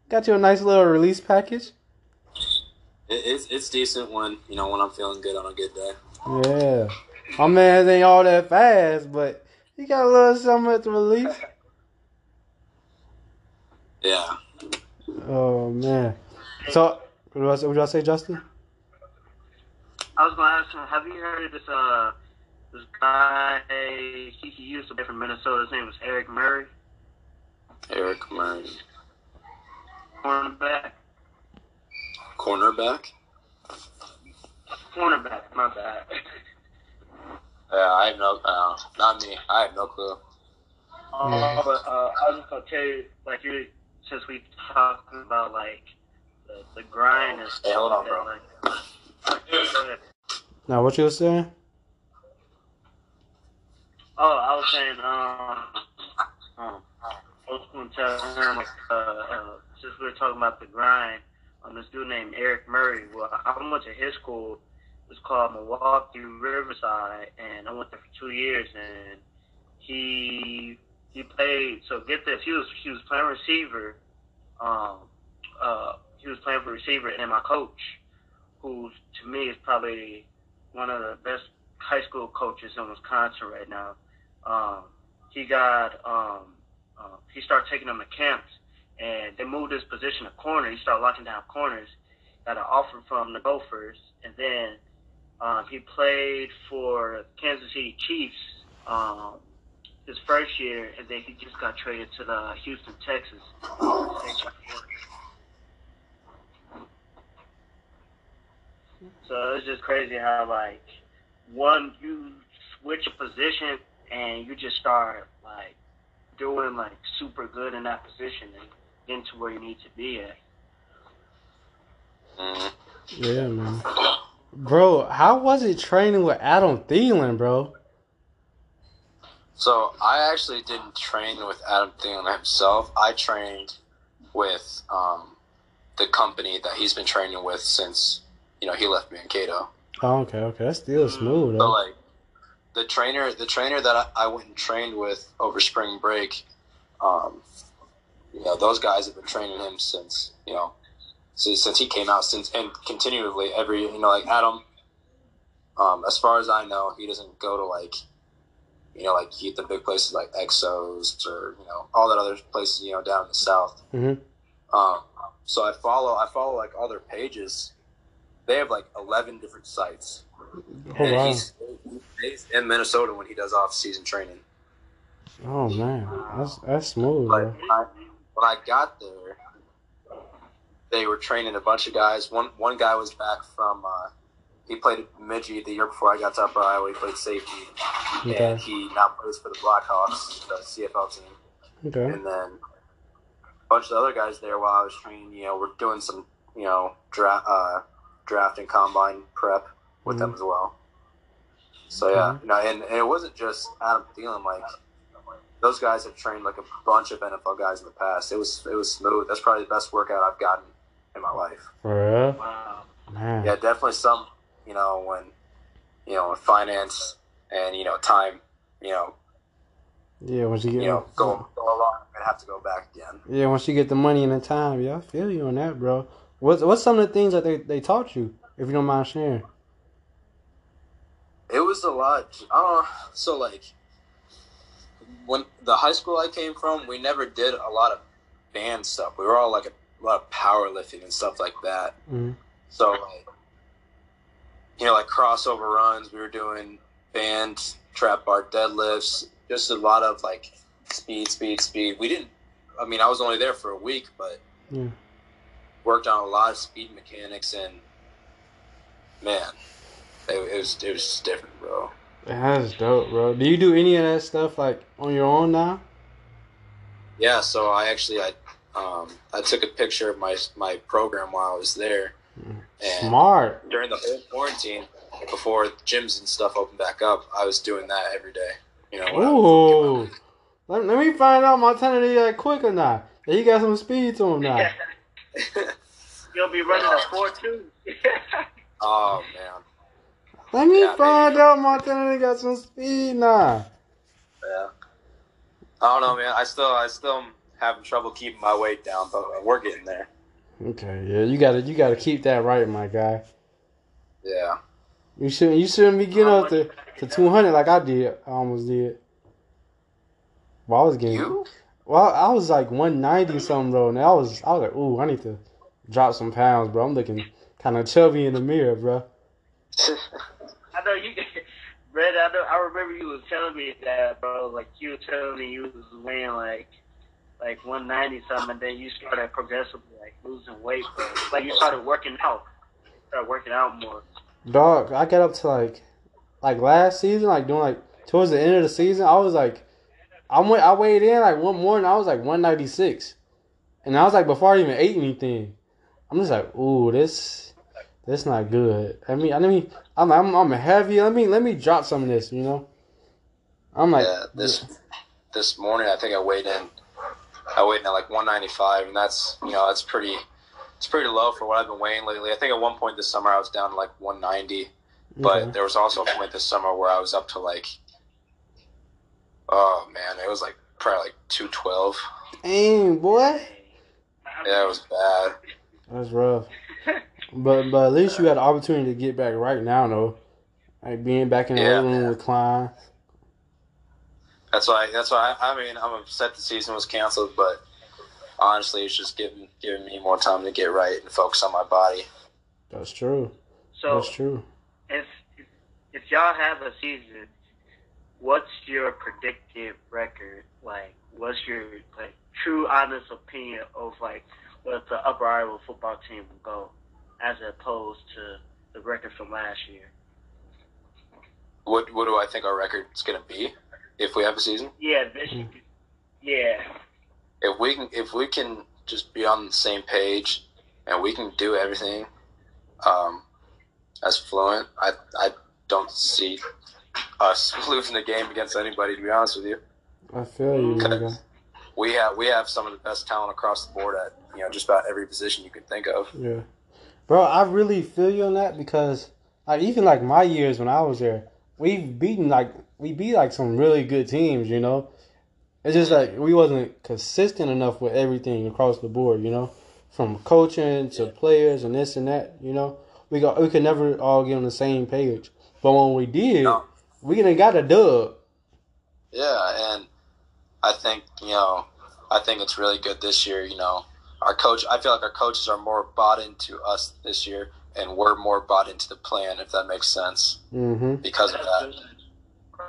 Got you a nice little release package. It, it's it's decent when you know when I'm feeling good on a good day. Yeah. My man ain't all that fast, but he got a little something at the release. Yeah. Oh man. So what do I say, I say Justin? I was gonna ask him, have you heard of this uh this guy he, he used to be from Minnesota, his name was Eric Murray, Eric Murray. cornerback. Cornerback? Cornerback, my bad. <laughs> Yeah, I have no, uh, not me. I have no clue. Uh, Yeah. but uh, I was just gonna tell you, like you, since we talking about like the, the grind and stuff. Hey, hold on, bro. Like, go ahead. Now what you was saying? Oh, I was saying, um, um, I was going to tell him, uh, uh, since we were talking about the grind, on this dude named Eric Murray. Well, I went to his school. It's called Milwaukee Riverside, and I went there for two years. And he he played. So get this, he was he was playing receiver. Um, uh, he was playing for receiver, and my coach, who to me is probably one of the best high school coaches in Wisconsin right now. Um, he got um, uh, he started taking them to camps, and they moved his position to corner. He started locking down corners. Got an offer from the Gophers, and then um, he played for Kansas City Chiefs um, his first year, and then he just got traded to the Houston Texas. So it's just crazy how like one you switch a position and you just start like doing like super good in that position and getting to where you need to be at. Yeah, man. Bro, how was it training with Adam Thielen, bro? So I actually didn't train with Adam Thielen himself. I trained with um, the company that he's been training with since you know he left Mankato. Oh, okay, okay. That's still smooth, So like the trainer, the trainer that I, I went and trained with over spring break, um, you know those guys have been training him since you know since, since he came out since and continually every you know like Adam. Um, as far as I know, he doesn't go to like you know like the big places like Exos or you know all that other places you know down in the south. Mhm. Um, so I follow I follow like other pages. They have like eleven different sites. Oh, And wow. he's, he's in Minnesota when he does off season training. Oh, man. That's, that's smooth. I, when I got there, they were training a bunch of guys. One one guy was back from uh, he played at Midgie the year before I got to Upper Iowa. He played safety, Okay. and he now plays for the Blackhawks, the CFL team. Okay. And then a bunch of the other guys there while I was training, you know, were doing some, you know, draft, uh, draft and combine prep with them as well. So yeah, you know, and, and it wasn't just Adam Thielen. Like those guys have trained like a bunch of NFL guys in the past. It was it was smooth. That's probably the best workout I've gotten in my life. For real? Wow. Man. Yeah, definitely some. You know, when you know finance and you know time, you know, Yeah, once you get you know, go go along and have to go back again. Yeah, once you get the money and the time, yeah, I feel you on that, bro. What's what's some of the things that they, they taught you, if you don't mind sharing? It was a lot. I don't know. So like, when the high school I came from, we never did a lot of band stuff. We were all like a lot of powerlifting and stuff like that. Mhm. So like, you know, like crossover runs. We were doing band trap bar deadlifts. Just a lot of like speed, speed, speed. We didn't. I mean, I was only there for a week, but Yeah. worked on a lot of speed mechanics and man, it, it was it was just different, bro. That's dope, bro. Do you do any of that stuff like on your own now? Yeah, so I actually I um, I took a picture of my my program while I was there, and Smart. during the whole quarantine, before gyms and stuff opened back up, I was doing that every day. You know, when I was- Ooh. Let, let me find out my Montana is that quick or not. That he got some speed to him now. <laughs> You'll be running a four two. <laughs> oh man, Let me Yeah, find maybe. out Montana got some speed now. yeah. I don't know, man. I still I still am having trouble keeping my weight down, but uh, we're getting there. Okay, yeah, you gotta you gotta keep that right, my guy. Yeah, You shouldn't. You shouldn't be getting up to, to two hundred like I did. I almost did. Well, I was getting. You? Well, I was like one ninety something though, and I was I was like, ooh, I need to drop some pounds, bro. I'm looking kind of chubby in the mirror, bro. <laughs> I know you, <laughs> Brad. I know. I remember you was telling me that, bro. Like you were telling me you was weighing like like 190 something, and then you started progressively like losing weight, bro. Like you started working out, started working out more. Dog, I got up to like, like last season, like doing like towards the end of the season, I was like, I went, I weighed in like one morning, I was like 196, and I was like before I even ate anything, I'm just like, ooh, this, this not good. I mean, I mean, I'm, I'm, I'm heavy. Let me, let me drop some of this, you know. I'm like, yeah, this this morning I think I weighed in. I weighed in at like 195, and that's you know that's pretty. It's pretty low for what I've been weighing lately. I think at one point this summer I was down to like 190, but Okay. there was also a point this summer where I was up to like, oh man, it was like probably like 212. dang boy, Yeah, it was bad. That was rough. <laughs> But, but at least you had the opportunity to get back right now, though. Like being back in the Yeah, weight room man. with Klein. That's why. That's why. I, I mean, I'm upset the season was canceled, but honestly, it's just giving giving me more time to get right and focus on my body. That's true. So That's true. if if y'all have a season, what's your predicted record? Like, what's your like true honest opinion of like what the upper Iowa football team will go, as opposed to the record from last year? What What do I think our record is gonna be if we have a season? Yeah, this. Mm. Yeah, If we can, if we can just be on the same page and we can do everything um, as fluent, I I don't see us <laughs> losing the game against anybody. To be honest with you, I feel you, Okay. nigga. we have we have some of the best talent across the board at you know just about every position you can think of. Yeah. Bro, I really feel you on that because like even like my years when I was there, we've beaten like we beat like some really good teams, you know. It's just like we wasn't consistent enough with everything across the board, you know, from coaching to players and this and that, you know. We got we could never all get on the same page, but when we did, No. we done got a dub. Yeah, and I think you know, I think it's really good this year. You know, our coach. I feel like our coaches are more bought into us this year, and we're more bought into the plan. If that makes sense, Mm-hmm. because of that.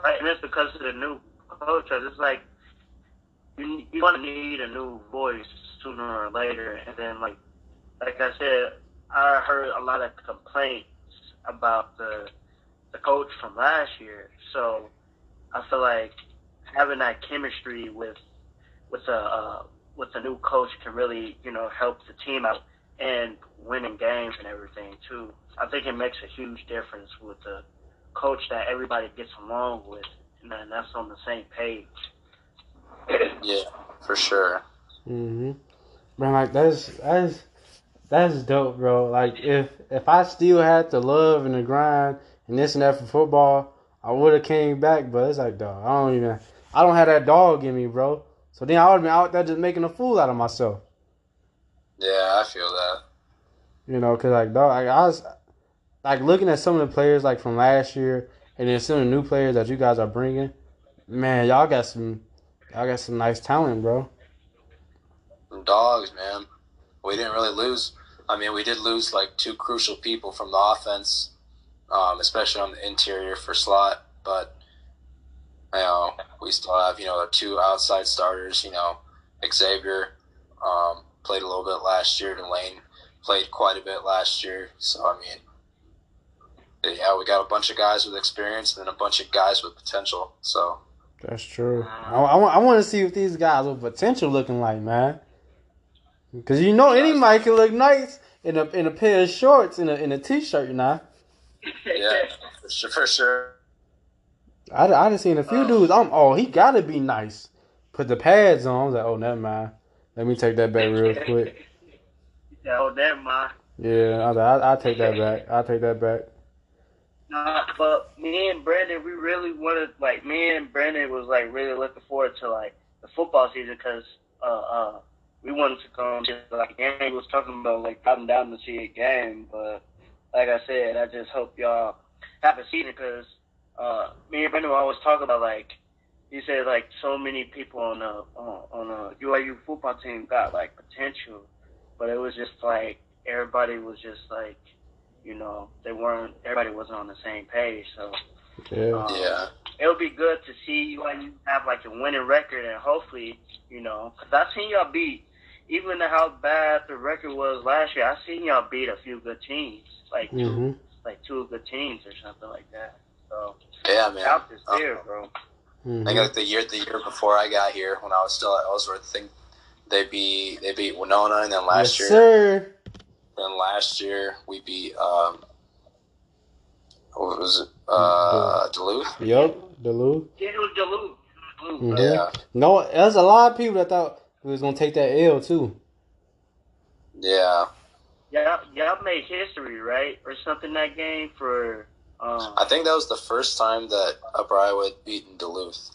right, and it's because of the new coach. It's like you you want to need a new voice sooner or later, and then like like I said, I heard a lot of complaints about the the coach from last year. So I feel like having that chemistry with with a uh, with a new coach can really you know help the team out and winning games and everything too. I think it makes a huge difference with the coach that everybody gets along with, and that's on the same page. <coughs> Yeah, for sure. Mm-hmm. Man, like that's that's that's dope, bro. Like if if I still had the love and the grind and this and that for football, I would have came back. But it's like, dog, I don't even I don't have that dog in me, bro. So then I would have been out there just making a fool out of myself, Yeah, I feel that. you know? Cause like, dog, like, I was like looking at some of the players like from last year, and then some of the new players that you guys are bringing. Man, y'all got some y'all got some nice talent, bro. Some dogs, man. We didn't really lose. I mean, we did lose like two crucial people from the offense, um, especially on the interior for slot. But you know, we still have you know two outside starters. You know, Xavier um, played a little bit last year, and Lane played quite a bit last year. So I mean, yeah, we got a bunch of guys with experience and then a bunch of guys with potential. So That's true. I, I, want, I want to see what these guys with potential looking like, man. Because you know anybody can look nice in a in a pair of shorts and a in a t-shirt, you know. yeah, for sure. I I just seen a few dudes. I'm oh he gotta be nice. Put the pads on. I was like oh never mind. Let me take that back real quick. <laughs> oh, never mind. Yeah, I I I take that back. I take that back. Nah, but me and Brandon, we really wanted, like, me and Brandon was, like, really looking forward to, like, the football season because, uh, uh, we wanted to come to, like, Andy was talking about, like, coming down to see a game, but, like I said, I just hope y'all have a season because uh, me and Brandon always talk about like he said like so many people on the on, on a UIU football team got like potential, but it was just like everybody was just like you know they weren't everybody wasn't on the same page. So Yeah. um, Yeah. it'll be good to see UIU have like a winning record and hopefully you know because I've seen y'all beat even how bad the record was last year. I seen y'all beat a few good teams like two Mm-hmm. like two good teams or something like that. So Yeah, man. help is Uh, there, bro. I Mm-hmm. think like the year the year before I got here, when I was still at Ellsworth, I think they beat they beat Winona, and then last yes, year, sir. then last year we beat um, what was it? Uh, Duluth. Yup. Duluth. Yeah, it was Duluth. Duluth, Mhm. bro. Yeah, No, there's a lot of people that thought we was gonna take that L too. yeah. Y'all, y'all made history, right, or something that game for. Um, I think that was the first time that Upper Iowa had beaten Duluth.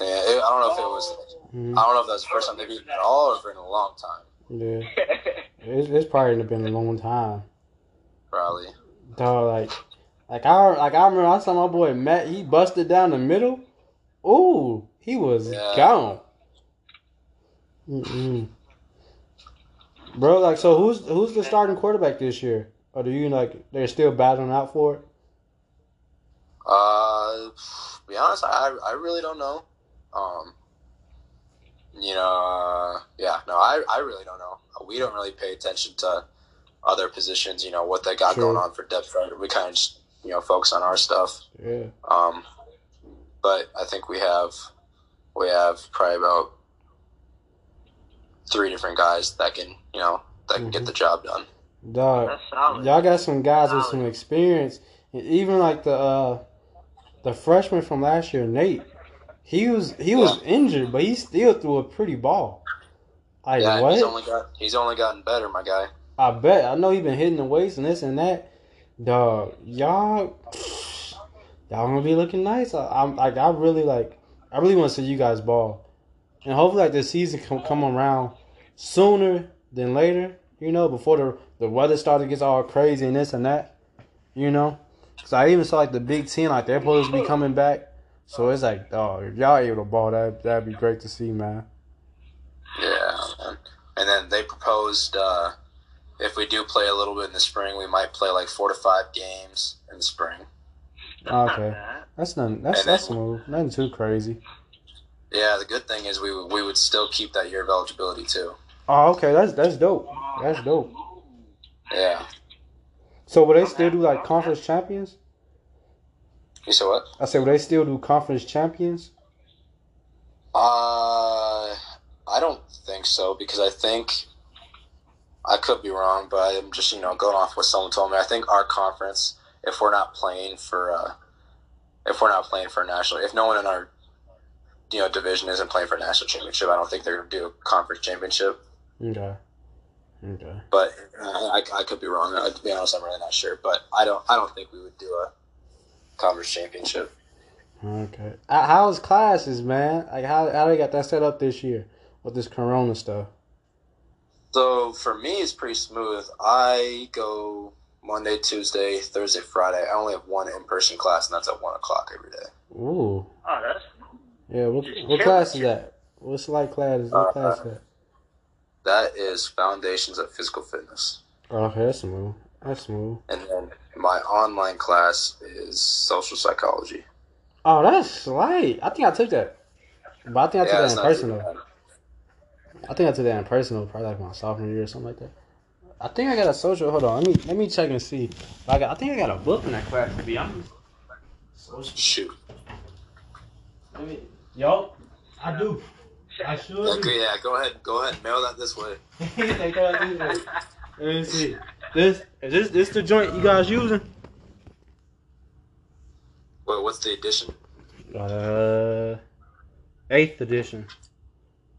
Yeah, it, I don't know if it was. Mhm. I don't know if that was the first time they beat at all, or for in a long time. Yeah, <laughs> it's, it's probably been a long time. Probably. Dog, like, like I like I remember I saw my boy Matt. He busted down the middle. Ooh, he was Yeah. gone. Mm-mm. Bro, like, so who's who's the starting quarterback this year? Or do you like they're still battling out for it? Uh, be honest, I I really don't know. Um, you know, uh, yeah, no, I I really don't know. We don't really pay attention to other positions. You know what they got Sure. going on for depth chart. We kind of just you know focus on our stuff. Yeah. Um, but I think we have we have probably about three different guys that can you know that can Mhm. get the job done. Dog, That's solid. y'all got some guys with some experience. Even like the uh the freshman from last year, Nate. He was he was injured, but he still threw a pretty ball. Like yeah, what? he's only got he's only gotten better, my guy. I bet. I know he's been hitting the weights and this and that. Dog, y'all, <sighs> y'all gonna be looking nice. I, I'm like, I really like, I really want to see you guys ball, and hopefully, like the season can come around sooner than later. You know, before the the weather starts to get all crazy and this and that. You know, because I even saw like the Big Ten, like they're supposed to be coming back. So it's like, dog, if y'all able to ball, that that'd be great to see, man. Yeah, man. and then they proposed uh, if we do play a little bit in the spring, we might play like four to five games in the spring. Okay. That's nothing. That's And that's then- smooth. Nothing too crazy. Yeah, the good thing is we would- we would still keep that year of eligibility too. Oh, okay. That's that's dope. That's dope. Yeah. So will they still do like conference champions? You said what? I said will they still do conference champions? Uh, I don't think so because I think I could be wrong, but I'm just you know going off what someone told me. I think our conference, if we're not playing for, uh, if we're not playing for a national, if no one in our you know division isn't playing for a national championship, I don't think they're gonna do a conference championship. Okay. Okay. But uh, I, I could be wrong. Uh, to be honest, I'm really not sure. But I don't I don't think we would do a conference championship. Okay. Uh, How's classes, man? Like how how they got that set up this year with this Corona stuff? So for me, it's pretty smooth. I go Monday, Tuesday, Thursday, Friday. I only have one in person class, and that's at one o'clock every day. Ooh. Oh, that's Yeah. What what class is that? What's like class? What Uh, class is that? That is Foundations of Physical Fitness, oh, Okay, that's smooth. That's smooth. and then my online class is Social Psychology. Oh, that's light. I think I took that, but I think I took it's that in person though. I think I took that in person though, probably like my sophomore year or something like that. I think I got a social. Hold on, let me let me check and see. I got. I think I got a book in that class. To be honest. Social. Shoot. Let me. Yo, I do. I sure do. Okay, yeah, go ahead. Go ahead. Mail that this way. <laughs> They got this way. Let me see. This is this this the joint you guys using? Wait, what's the edition? Uh, eighth edition.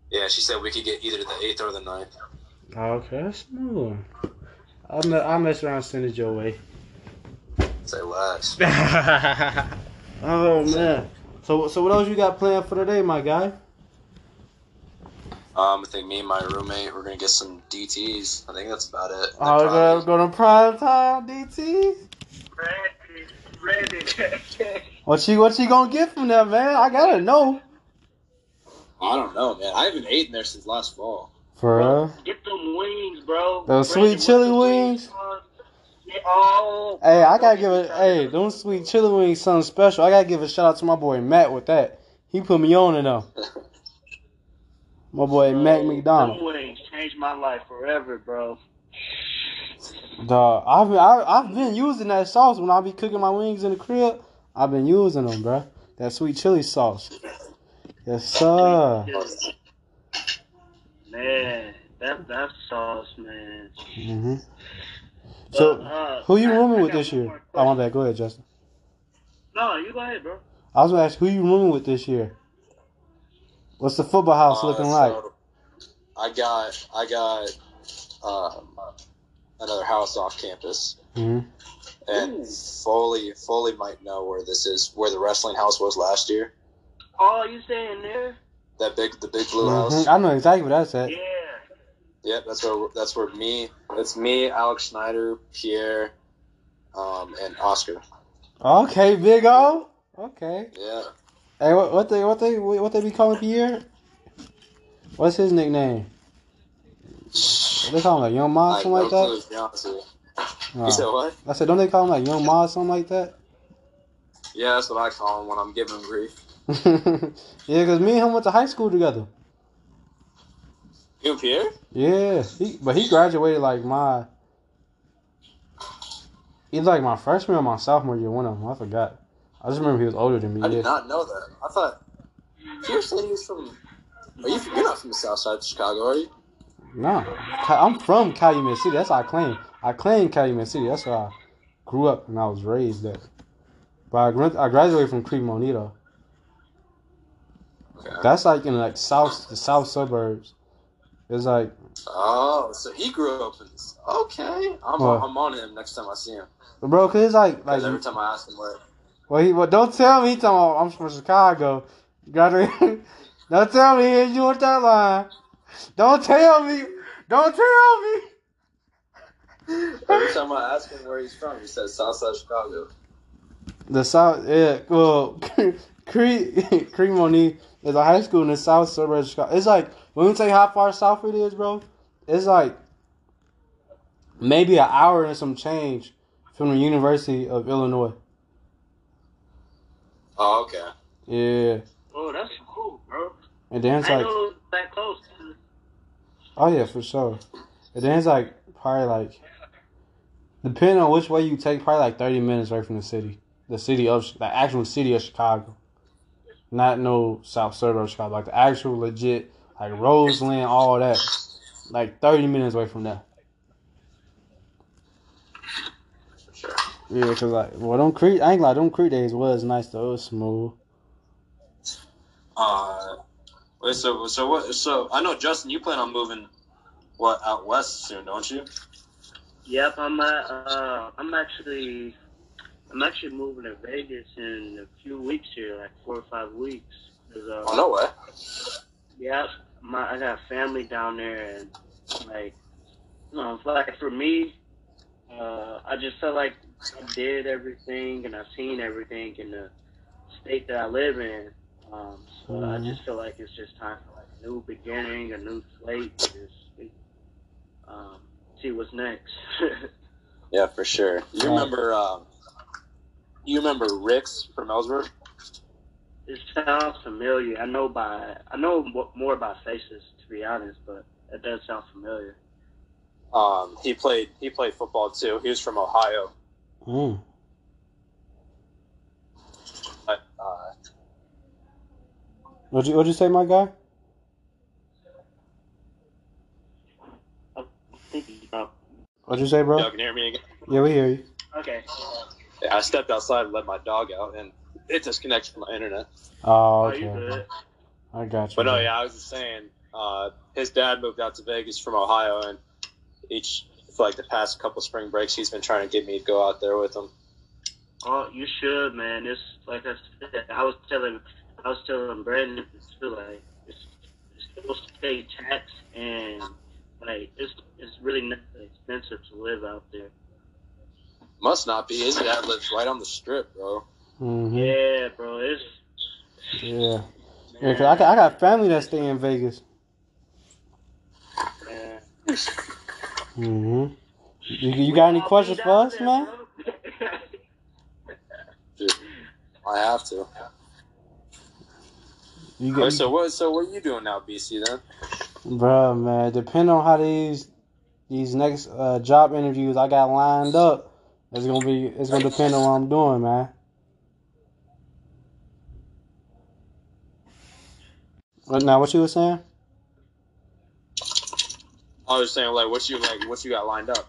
Yeah, she said we could get either the eighth or the ninth. Okay, that's smooth. I'll, me- I'll mess around and send it your way. Say less. <laughs> oh man. So so what else you got planned for today, my guy? Um, I think me and my roommate we're gonna get some DTS. I think that's about it. Oh, we're Probably- gonna go to prime time DT. Reddit. <laughs> What she what she gonna get from there, man? I gotta know. I don't know, man. I haven't eaten there since last fall. For Bro, real? get them wings, bro. Those Brandon, sweet chili the wings? oh. Hey, I gotta give it. Hey, them sweet chili wings something special. I gotta give a shout out to my boy Matt with that. He put me on it though. <laughs> My boy Mac Bro, McDonald. Wings changed my life forever, bro. Dog, I've been I, I've been using that sauce when I be cooking my wings in the crib. I've been using them, bro. That sweet chili sauce. Yes, sir. Man, that that sauce, man. But, So, uh, who you rooming I with got this year? Oh, my question. bad. Go ahead, Justin. No, you go ahead, bro. I was gonna ask who you rooming with this year. What's the football house Uh, looking so like? I got I got um, another house off campus, hmm and Ooh. Foley Foley might know where this is, where the wrestling house was last year. Oh, you staying there? That big the big blue house. I know exactly what that's at. Yeah. Yep, that's where that's where me. That's me, Alex Schneider, Pierre, um, and Oscar. Okay, Big O. Okay. Yeah. Hey, what, what they what they what they be calling Pierre? What's his nickname? What they call him like Young Ma, something no like that. clue, to be honest with you. Said what? I said, don't they call him like Young Ma, or something like that? Yeah, that's what I call him when I'm giving him grief. <laughs> yeah, cause me and him went to high school together. You and Pierre? Yeah, he but he graduated like my. He's like my freshman or my sophomore year. One of them, I forgot. I just remember he was older than me. I did not know that. I thought Pierre said he was from. Are you? You're not from the south side of Chicago, are you? No, I'm from Calumet City. That's how I claim. I claim Calumet City. That's where I grew up and I was raised there. But I, I graduated from Crete-Monee. Okay. That's like in like south the south suburbs. It's like Oh, so he grew up in. This. Okay, I'm, What? I'm on him next time I see him. bro, cause it's like Because every time I ask him where, well he well don't tell me he talking about I'm from Chicago. Graduated. <laughs> don't tell me you with that line. Don't tell me. Don't tell me. every time I ask him where he's from, he says south side Chicago. The south, yeah. Well, <laughs> Creek <laughs> Crete-Monee is a high school in the south suburb of Chicago. It's like when we you how far south it is, bro. It's like maybe an hour and some change from the University of Illinois. Oh, okay. Yeah, Oh, that's cool, bro. and then it's I like, know it that close. Oh yeah, for sure. And then it's like probably like, depending on which way you take, probably like thirty minutes right from the city, the city of the actual city of Chicago. Not no south suburb of Chicago, like the actual legit, like Roseland, all that. Like thirty minutes away from there. For sure. Yeah, cause like, well, them Creek, I ain't like them Creek days was nice though. It was smooth. Uh, wait, so so what? So I know Justin, you plan on moving what out west soon, don't you? yep, I'm at, uh, I'm actually, I'm actually moving to Vegas in a few weeks here, like four or five weeks. uh, Oh no way. Yeah, my I got family down there, and like, you know, like for me, uh, I just felt like I did everything and I've seen everything in the state that I live in. Um, so I Mhm. just feel like it's just time for like a new beginning, a new slate, to just um, see what's next. <laughs> Yeah, for sure. You Yeah. remember? Um, you remember Rick's from Ellsworth? it sounds familiar. I know by I know more about faces, to be honest, but it does sound familiar. Um, he played he played football too. He was from Ohio. Mm. But, uh, What'd you What'd you say, my guy? I'm thinking about. What'd you say, bro? y'all can hear me again. Yeah, we hear you. Okay. Yeah, I stepped outside and let my dog out, and it disconnected from my internet. Oh, Oh, okay. good? I got you. But no, yeah, I was just saying. Uh, his dad moved out to Vegas from Ohio, and each for like the past couple spring breaks, he's been trying to get me to go out there with him. Oh, you should, man. It's like I said. I was telling, I was telling Brandon too. Like, it's, it's still state tax, and like it's it's really not expensive to live out there. Must not be. His dad lives right on the strip, bro. Mm-hmm. Yeah, bro. It's Yeah. Yeah, 'cause I got, I got family that stay in Vegas. man. <laughs> Mm-hmm. You, you got any questions for us, man? I have to. You get, so what? So what are you doing now, BC? Then? bro, man. Depending on how these these next uh, job interviews I got lined up, it's gonna be it's gonna depend on what I'm doing, man. What now? What you were saying? I was saying, like, what you like? What you got lined up?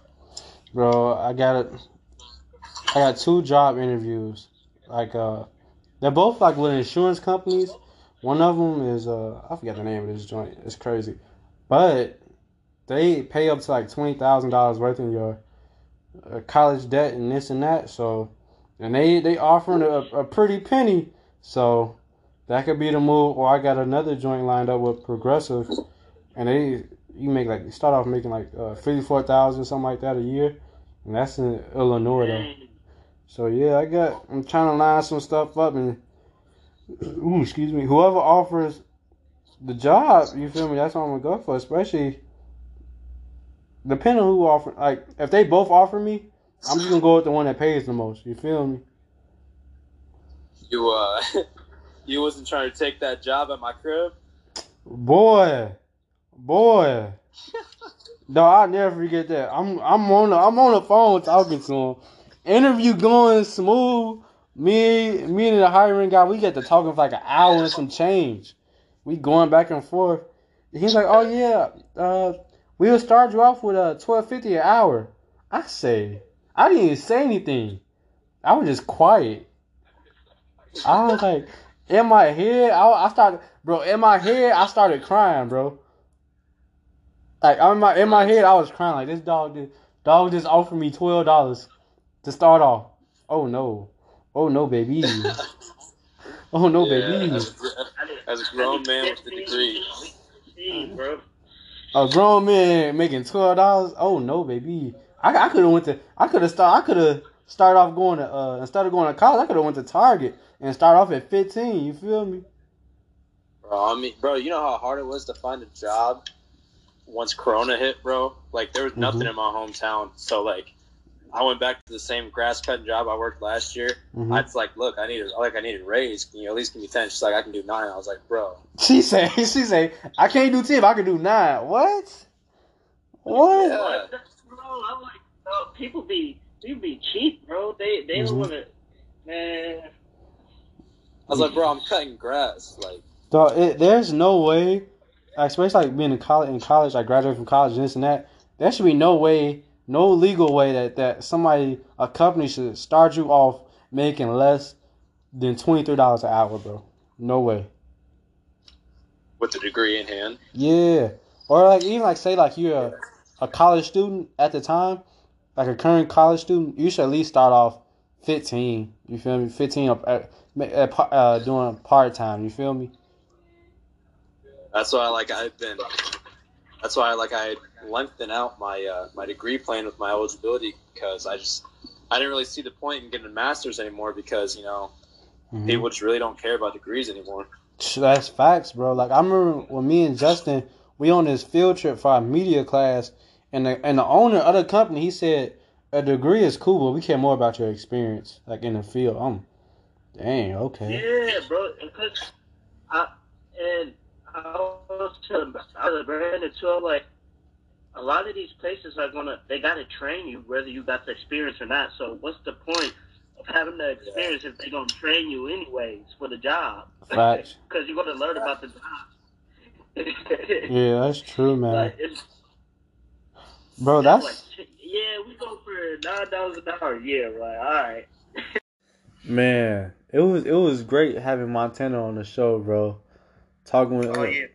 Bro, I got it. I got two job interviews. Like, uh, they're both like with insurance companies. One of them is uh, I forget the name of this joint. It's crazy, but they pay up to like twenty thousand dollars worth in your uh, college debt and this and that. So, and they they offering a, a pretty penny. So, that could be the move. Or I got another joint lined up with Progressive, and they you make like you start off making like uh, fifty four thousand something like that a year, and that's in Illinois though. So yeah, I got I'm trying to line some stuff up and <clears throat> ooh, excuse me, whoever offers the job, you feel me? That's what I'm gonna go for, especially depending on who offer. Like if they both offer me, I'm just gonna go with the one that pays the most. You feel me? You uh, <laughs> you wasn't trying to take that job at my crib. Boy, boy. No, I'll never forget that. I'm I'm on the I'm on the phone talking to him. Interview going smooth. Me me and the hiring guy, we get to talking for like an hour and some change. We going back and forth. He's like, Oh yeah, uh we'll start you off with uh twelve fifty an hour. I say I didn't even say anything. I was just quiet. I was like in my head, I, I started, bro. In my head, I started crying, bro. Like I'm in my in my head, I was crying. Like this dog, did, dog just offered me twelve dollars to start off. Oh no, oh no, baby. <laughs> Oh no, Yeah, baby. As, a- as a grown man with a degree. Bro. A grown man making twelve dollars. Oh no, baby. I, I could have went to. I could have start. I could have started off going to. Uh, instead of going to college, I could have went to Target and start off at fifteen. You feel me? Bro, I mean, bro, you know how hard it was to find a job once Corona hit, bro. Like there was nothing Mhm. in my hometown, so like I went back to the same grass cutting job I worked last year. Mhm. I was like, look, I need a, like I need a raise. Can you at least give me ten? She's like, I can do nine. I was like, bro, She said. <laughs> She said. I can't do ten. I can do nine. What? What? Yeah. What? That's wrong. I'm like, bro, people be people be cheap, bro. They they Mhm. don't want to, man. I was like, bro, I'm cutting grass. Like, Dog, it, there's no way, like, especially like being in college. In college, I graduated from college and this and that. There should be no way, no legal way that that somebody, a company should start you off making less than twenty three dollars an hour, bro. No way. with the degree in hand. Yeah, or like even like say like you're a, a college student at the time, like a current college student, you should at least start off fifteen. You feel me? Fifteen up at, at, uh, doing part time. You feel me? That's why like I've been. That's why like I lengthened out my uh, my degree plan with my eligibility because I just I didn't really see the point in getting a master's anymore because you know Mhm. people just really don't care about degrees anymore. That's facts, bro. Like I remember when me and Justin we on this field trip for our media class, and the and the owner of the company he said a degree is cool, but we care more about your experience, like in the field. I'm, dang, okay. Yeah, bro. Because I and I was telling I was Brandon too. I'm like, a lot of these places are gonna they gotta train you whether you got the experience or not. So what's the point of having the experience if they're gonna train you anyways for the job? Facts. <laughs> Because you're gonna learn about the job. <laughs> Yeah, that's true, man. Like, Bro, I'm that's like, yeah, we go for nine dollars an hour. Yeah, right. All right. <laughs> man. It was it was great having Montana on the show, bro. Talking with Oh yeah.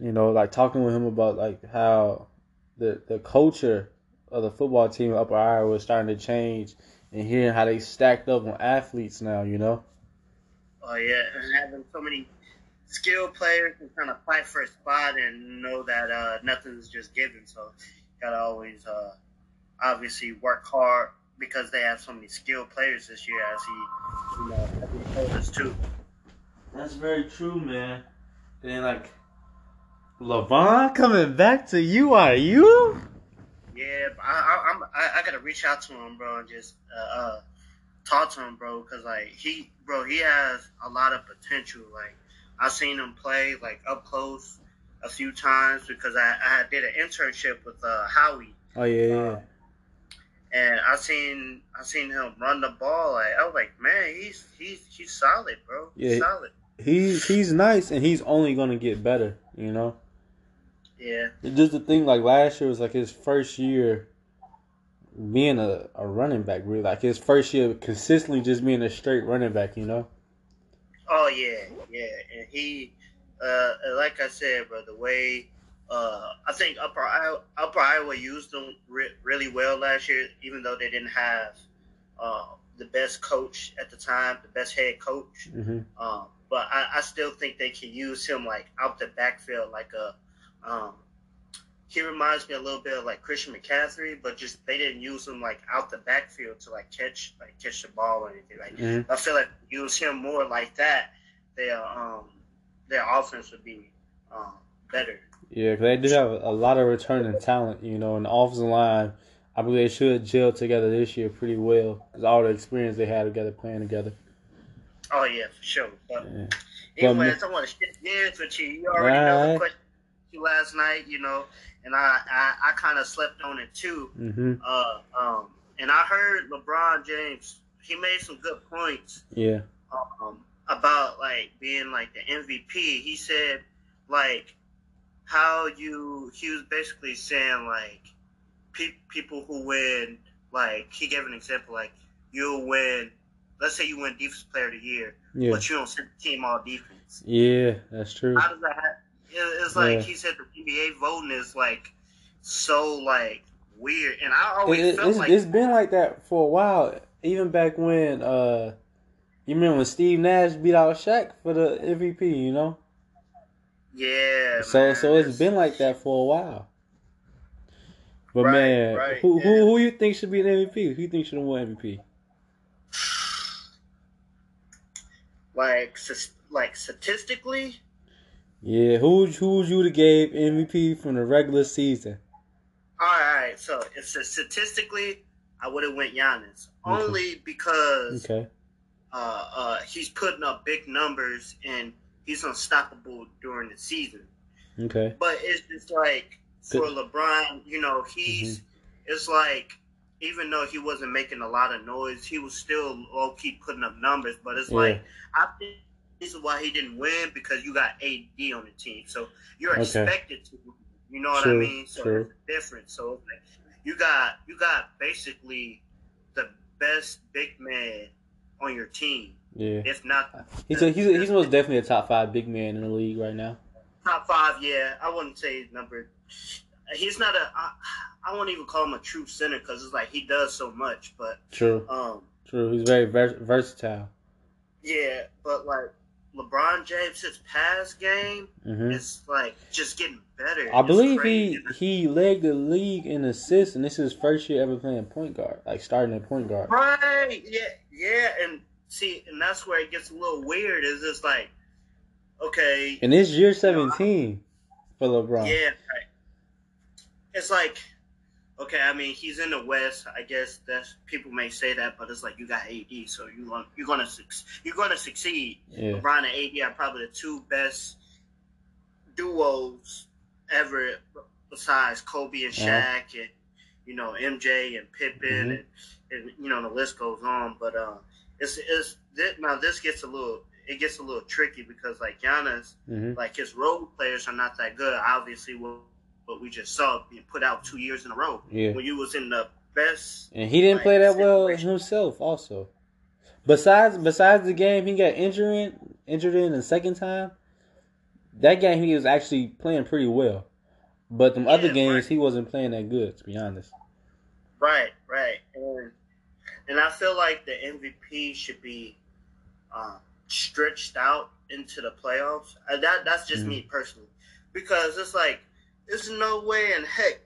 you know, like talking with him about like how the the culture of the football team up Iowa was starting to change and hearing how they stacked up on athletes now, you know. Oh yeah, and having so many skilled players and trying to fight for a spot and know that uh, nothing's just given. So you gotta always uh, obviously work hard because they have so many skilled players this year, as he, you know, as he told us too. That's very true, man. And then like Levon coming back to you, are you? Yeah, I, I, I'm I, I gotta reach out to him, bro, and just uh, uh talk to him, bro, because like he, bro, he has a lot of potential. Like I've seen him play like up close a few times because I, I did an internship with uh, Howie, Oh yeah, yeah. Uh, and I seen I seen him run the ball. Like I was like, man, he's he's he's solid, bro. He's Yeah. solid. He's he's nice and he's only gonna get better, you know? Yeah, It's just the thing like last year was like his first year being a, a running back, really. Like his first year consistently just being a straight running back, you know? Oh yeah, yeah, and he, uh, like I said, bro, the way, uh, I think Upper Iowa, Upper Iowa used them re- really well last year, even though they didn't have, uh, the best coach at the time, the best head coach. hmm Um, but I, I still think they can use him like out the backfield, like a, um, he reminds me a little bit of like Christian McCaffrey, but just they didn't use him like out the backfield to like catch like catch the ball or anything. Like hmm I feel like use him more like that, their um their offense would be um better. Yeah, 'cause they do have a lot of returning talent, you know, and the offensive line. I believe they should gel together this year pretty well because all the experience they had together playing together. Oh yeah, for sure. But Yeah. anyways, I want to shift gears with you. You already know the question you last night, you know, and I I, I kind of slept on it too. hmm Uh um, and I heard LeBron James. He made some good points. Yeah. um, about like being like the MVP. He said like how you he was basically saying like pe- people who win like he gave an example like you'll win let's say you win defense player of the year Yeah. but you don't send the team all defense Yeah, that's true. how does that happen it's like Yeah. he said the NBA voting is like so like weird and I always It, felt it's, like it's been like that for a while. Even back when uh, you remember when Steve Nash beat out Shaq for the MVP, you know. yeah So man, so it's it's- been like that for a while. But Right, man, right, who yeah. who who you think should be an MVP? Who you think should have won MVP? Like like statistically Yeah, who would- who would you have gave MVP from the regular season? All right, all right. So it's a, statistically, I would have went Giannis Okay. only because Okay, uh, uh, he's putting up big numbers and he's unstoppable during the season. okay, But it's just like for Good. LeBron, you know, he's Mm-hmm. it's like even though he wasn't making a lot of noise, he was still low key putting up numbers. But it's Yeah. like I think this is why he didn't win because you got AD on the team, so you're Okay. expected to. You know what I mean? So true. it's different. So like you got you got basically the best big man on your team, yeah. if not uh, He's a, he's a, he's most definitely a top five big man in the league right now. top five. Yeah, I wouldn't say number. He's not a. I, I won't even call him a true center because it's like he does so much. But True, um, true. He's very vers- versatile. yeah, but like LeBron James, his pass game hmm is like just getting better. I It's believe crazy. he he led the league in assists, and this is his first year ever playing point guard, like starting at point guard. Right. Yeah. Yeah. And see, and that's where it gets a little weird. Is it's like, okay, And it's year seventeen for LeBron. yeah, right. It's like, okay. I mean, he's in the West. I guess that's people may say that, but it's like you got AD, so you want you're gonna you're gonna succeed. Yeah. LeBron and AD are probably the two best duos ever, besides Kobe and Uh-huh. Shaq, and you know MJ and Pippen, Mhm. and, and you know the list goes on. But uh, it's it's thi- now this gets a little it gets a little tricky because like Giannis, hmm like his role players are not that good. Obviously, what what we just saw being put out two years in a row Yeah. when you was in the best. And he didn't Like, play that well himself, also. Besides, besides the game he got injured in, injured in the second time, that game he was actually playing pretty well. But them other games right. he wasn't playing that good, to be honest. Right, right, and and I feel like the MVP should be uh, stretched out into the playoffs. Uh, that that's just Mhm. me personally, because it's like there's no way in heck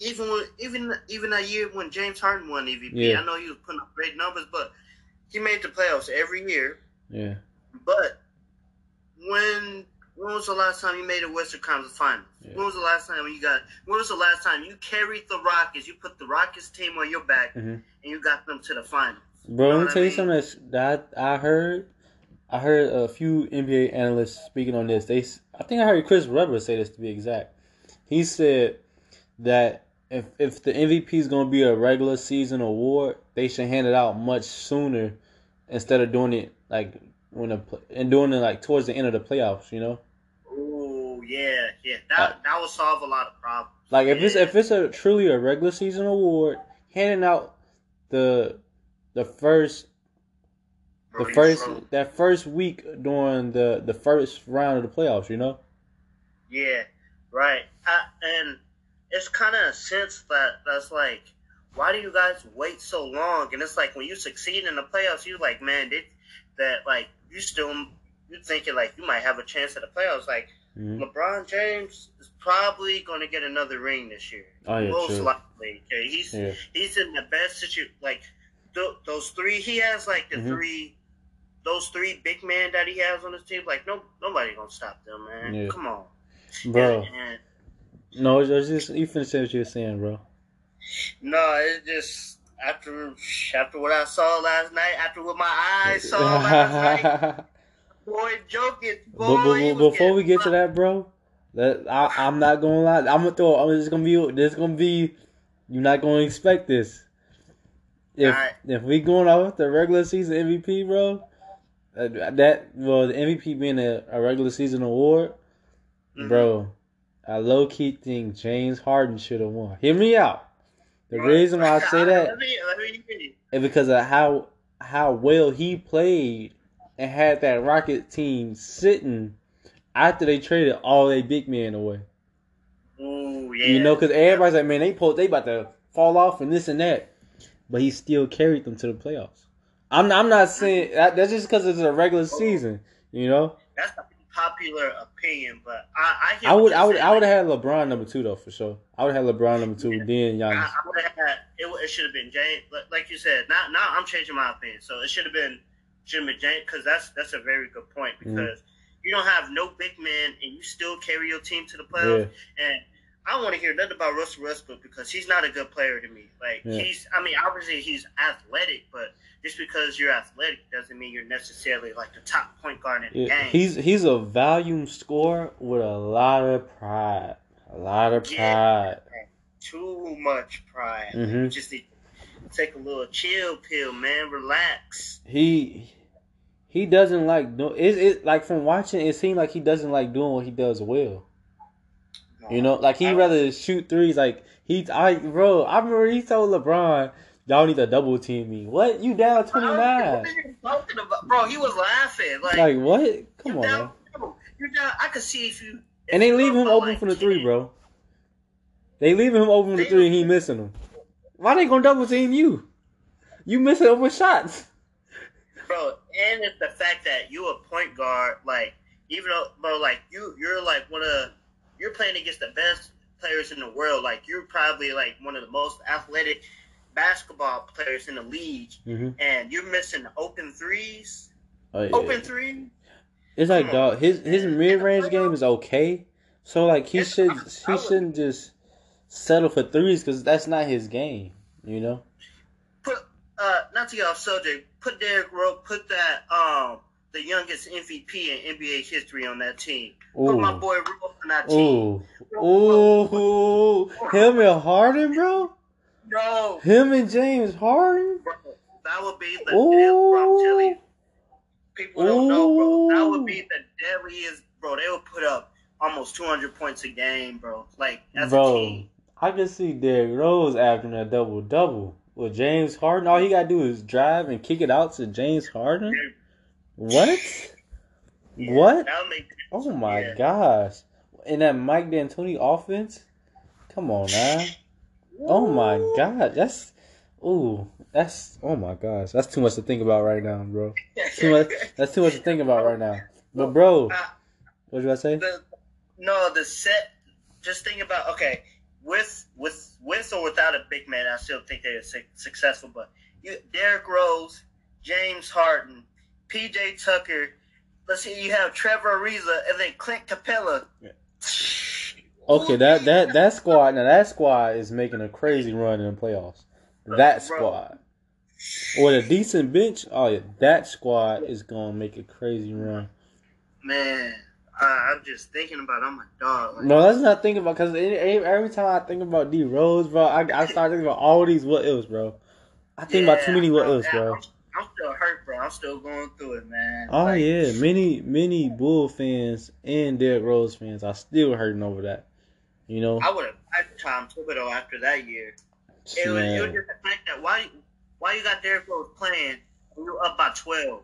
even when, even even a year when James Harden won MVP, Yeah. I know he was putting up great numbers, but he made the playoffs every year. Yeah. But when when was the last time you made a Western Conference Finals? Yeah. When was the last time you got? When was the last time you carried the Rockets? You put the Rockets team on your back Mhm. and you got them to the finals. Bro, You let know me tell I you something that I heard. I heard a few NBA analysts speaking on this. They, I think I heard Chris Webber say this to be exact. He said that if if the MVP is going to be a regular season award, they should hand it out much sooner instead of doing it like when the pl- and doing it like towards the end of the playoffs. You know, Oh yeah, yeah. That that would solve a lot of problems. like if it's if it's a truly a regular season award, handing out the the first the first that first week during the the first round of the playoffs, you know. Yeah, right. I, and it's kind of a sense that that's like, why do you guys wait so long? And it's like when you succeed in the playoffs, you're like, man, they, that like you still you thinking like you might have a chance at the playoffs. Like Mhm. LeBron James is probably going to get another ring this year, Oh yeah, most true. likely. Okay, he's Yeah, he's in the best situation. Like th- those three, he has like the Mhm. three. Those three big men that he has on his team, like no, nobody gonna stop them, man. Yeah. Come on, bro. And- No, it's just you finish what you were saying, bro. No, it just after after what I saw last night, after what my eyes saw last night, <laughs> boy, joking. Boy, But, but, but before we get to that, bro, that I, I'm not gonna lie. I'm gonna throw. Oh, I'm just gonna be. This gonna be. You're not gonna expect this. If Alright. if we going off the regular season MVP, bro, uh, that well the MVP being a, a regular season award, Mhm. bro, I low key think James Harden should have won. Hear me out. The reason why I <laughs> say that let me, let me hear because of how how well he played and had that Rocket team sitting after they traded all their big men away. Ooh, yeah. You know, because everybody's like, man, they po- they about to fall off and this and that, but he still carried them to the playoffs. I'm not, I'm not saying that, that's just because it's a regular season. You know, that's a popular opinion, but I I, I would I would. I would have had LeBron number two though for sure. I would have had LeBron number two, then I, Giannis. I would have had it. It should have been James. Like- you said, now now I'm changing my opinion. So it should have been should have been James because that's that's a very good point Mm-hmm. because you don't have no big man and you still carry your team to the playoffs. Yeah, And I don't want to hear nothing about Russell Westbrook because he's not a good player to me. Like Yeah. he's, I mean, obviously he's athletic, but just because you're athletic doesn't mean you're necessarily like the top point guard in the yeah. game. He's he's a volume scorer with a lot of pride, a lot of Yeah. pride. Too much pride. Mhm. You just take a little chill pill, man. Relax. he he doesn't like do it, it like from watching it seemed like he doesn't like doing what he does well you know like he rather shoot threes like he i bro i remember he told lebron y'all need to double team me what you down 29 are you talking about? Bro, he was laughing. Like, like what come on down, bro, you down. I could see if you. and they leave him open like for the three bro they leave him open for the three and he missing them why they gonna double team you you missing open shots bro. And it's the fact that you a point guard, like even though, bro, like you, you're like one of, you're playing against the best players in the world. Like you're probably like one of the most athletic basketball players in the league, mm-hmm. and you're missing open threes, oh, yeah. open three. It's like Come on. dog. His his mid range game is okay. So like he It's- should he shouldn't just settle for threes because that's not his game. You know. Put uh, not to get off subject. Put Derrick Rose. Put that um the youngest MVP in NBA history on that team. Put my boy Rose on that team. Ooh. Ooh. Him and Harden, bro. Bro. Him and James Harden. bro, that would be the deal, bro. I'm telling you. People don't know, bro. That would be the deadliest, bro. They would put up almost 200 points a game, bro. Like as a Bro, team. I can see Derrick Rose after a double double with James Harden. All he gotta do is drive and kick it out to James Harden. What? Yeah, What? That would make. Oh my Yeah. gosh. And that Mike D'Antoni offense? Come on man. Oh my god. That's ooh. That's oh my gosh. That's too much to think about right now, bro. Too much that's too much to think about right now. But bro, Uh, what did I say? the no the set. Just think about okay. with with with or without a big man, I still think they're su- successful. But you, Derrick Rose, James Harden, P.J. Tucker. Let's see, you have Trevor Ariza and then Clint Capela. Okay, that that that squad now that squad is making a crazy run in the playoffs. That squad with a decent bench, oh yeah, that squad is gonna make a crazy run. Man, I, I'm just thinking about. I'm a dog. Like, No, let's not think about because every time I think about D Rose, bro, I, I start thinking about all these what ifs, bro. I think about too many what ifs, yeah, bro. I'm, still hurt, bro. I'm still going through it, man. Oh Like, yeah, many many Bull fans and Derrick Rose fans are still hurting over that. You know, I would have liked Tom Thibodeau after that year. It was, it was just the fact that why why you got Derrick Rose playing you were up by twelve.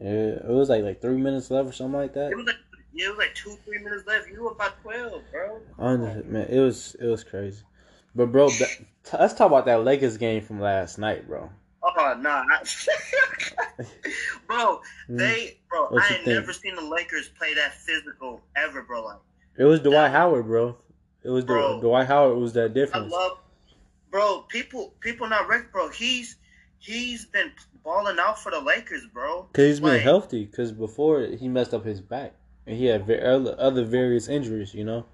yeah, it was like like three minutes left or something like that. It was like it was like two three minutes left. You were up by twelve, bro. Honestly, man, it was it was crazy. But bro, ba- t- let's talk about that Lakers game from last night, bro. Oh no, I- <laughs> bro. Mm. They bro. What I ain't never seen the Lakers play that physical ever, bro. Like It was Dwight Howard, bro. It was the, Bro. Dwight Howard was that I difference. love, bro. People people not rec, bro. He's he's been balling out for the Lakers, bro. Cause he's been healthy. Cause before he messed up his back, and he had other various injuries, you know.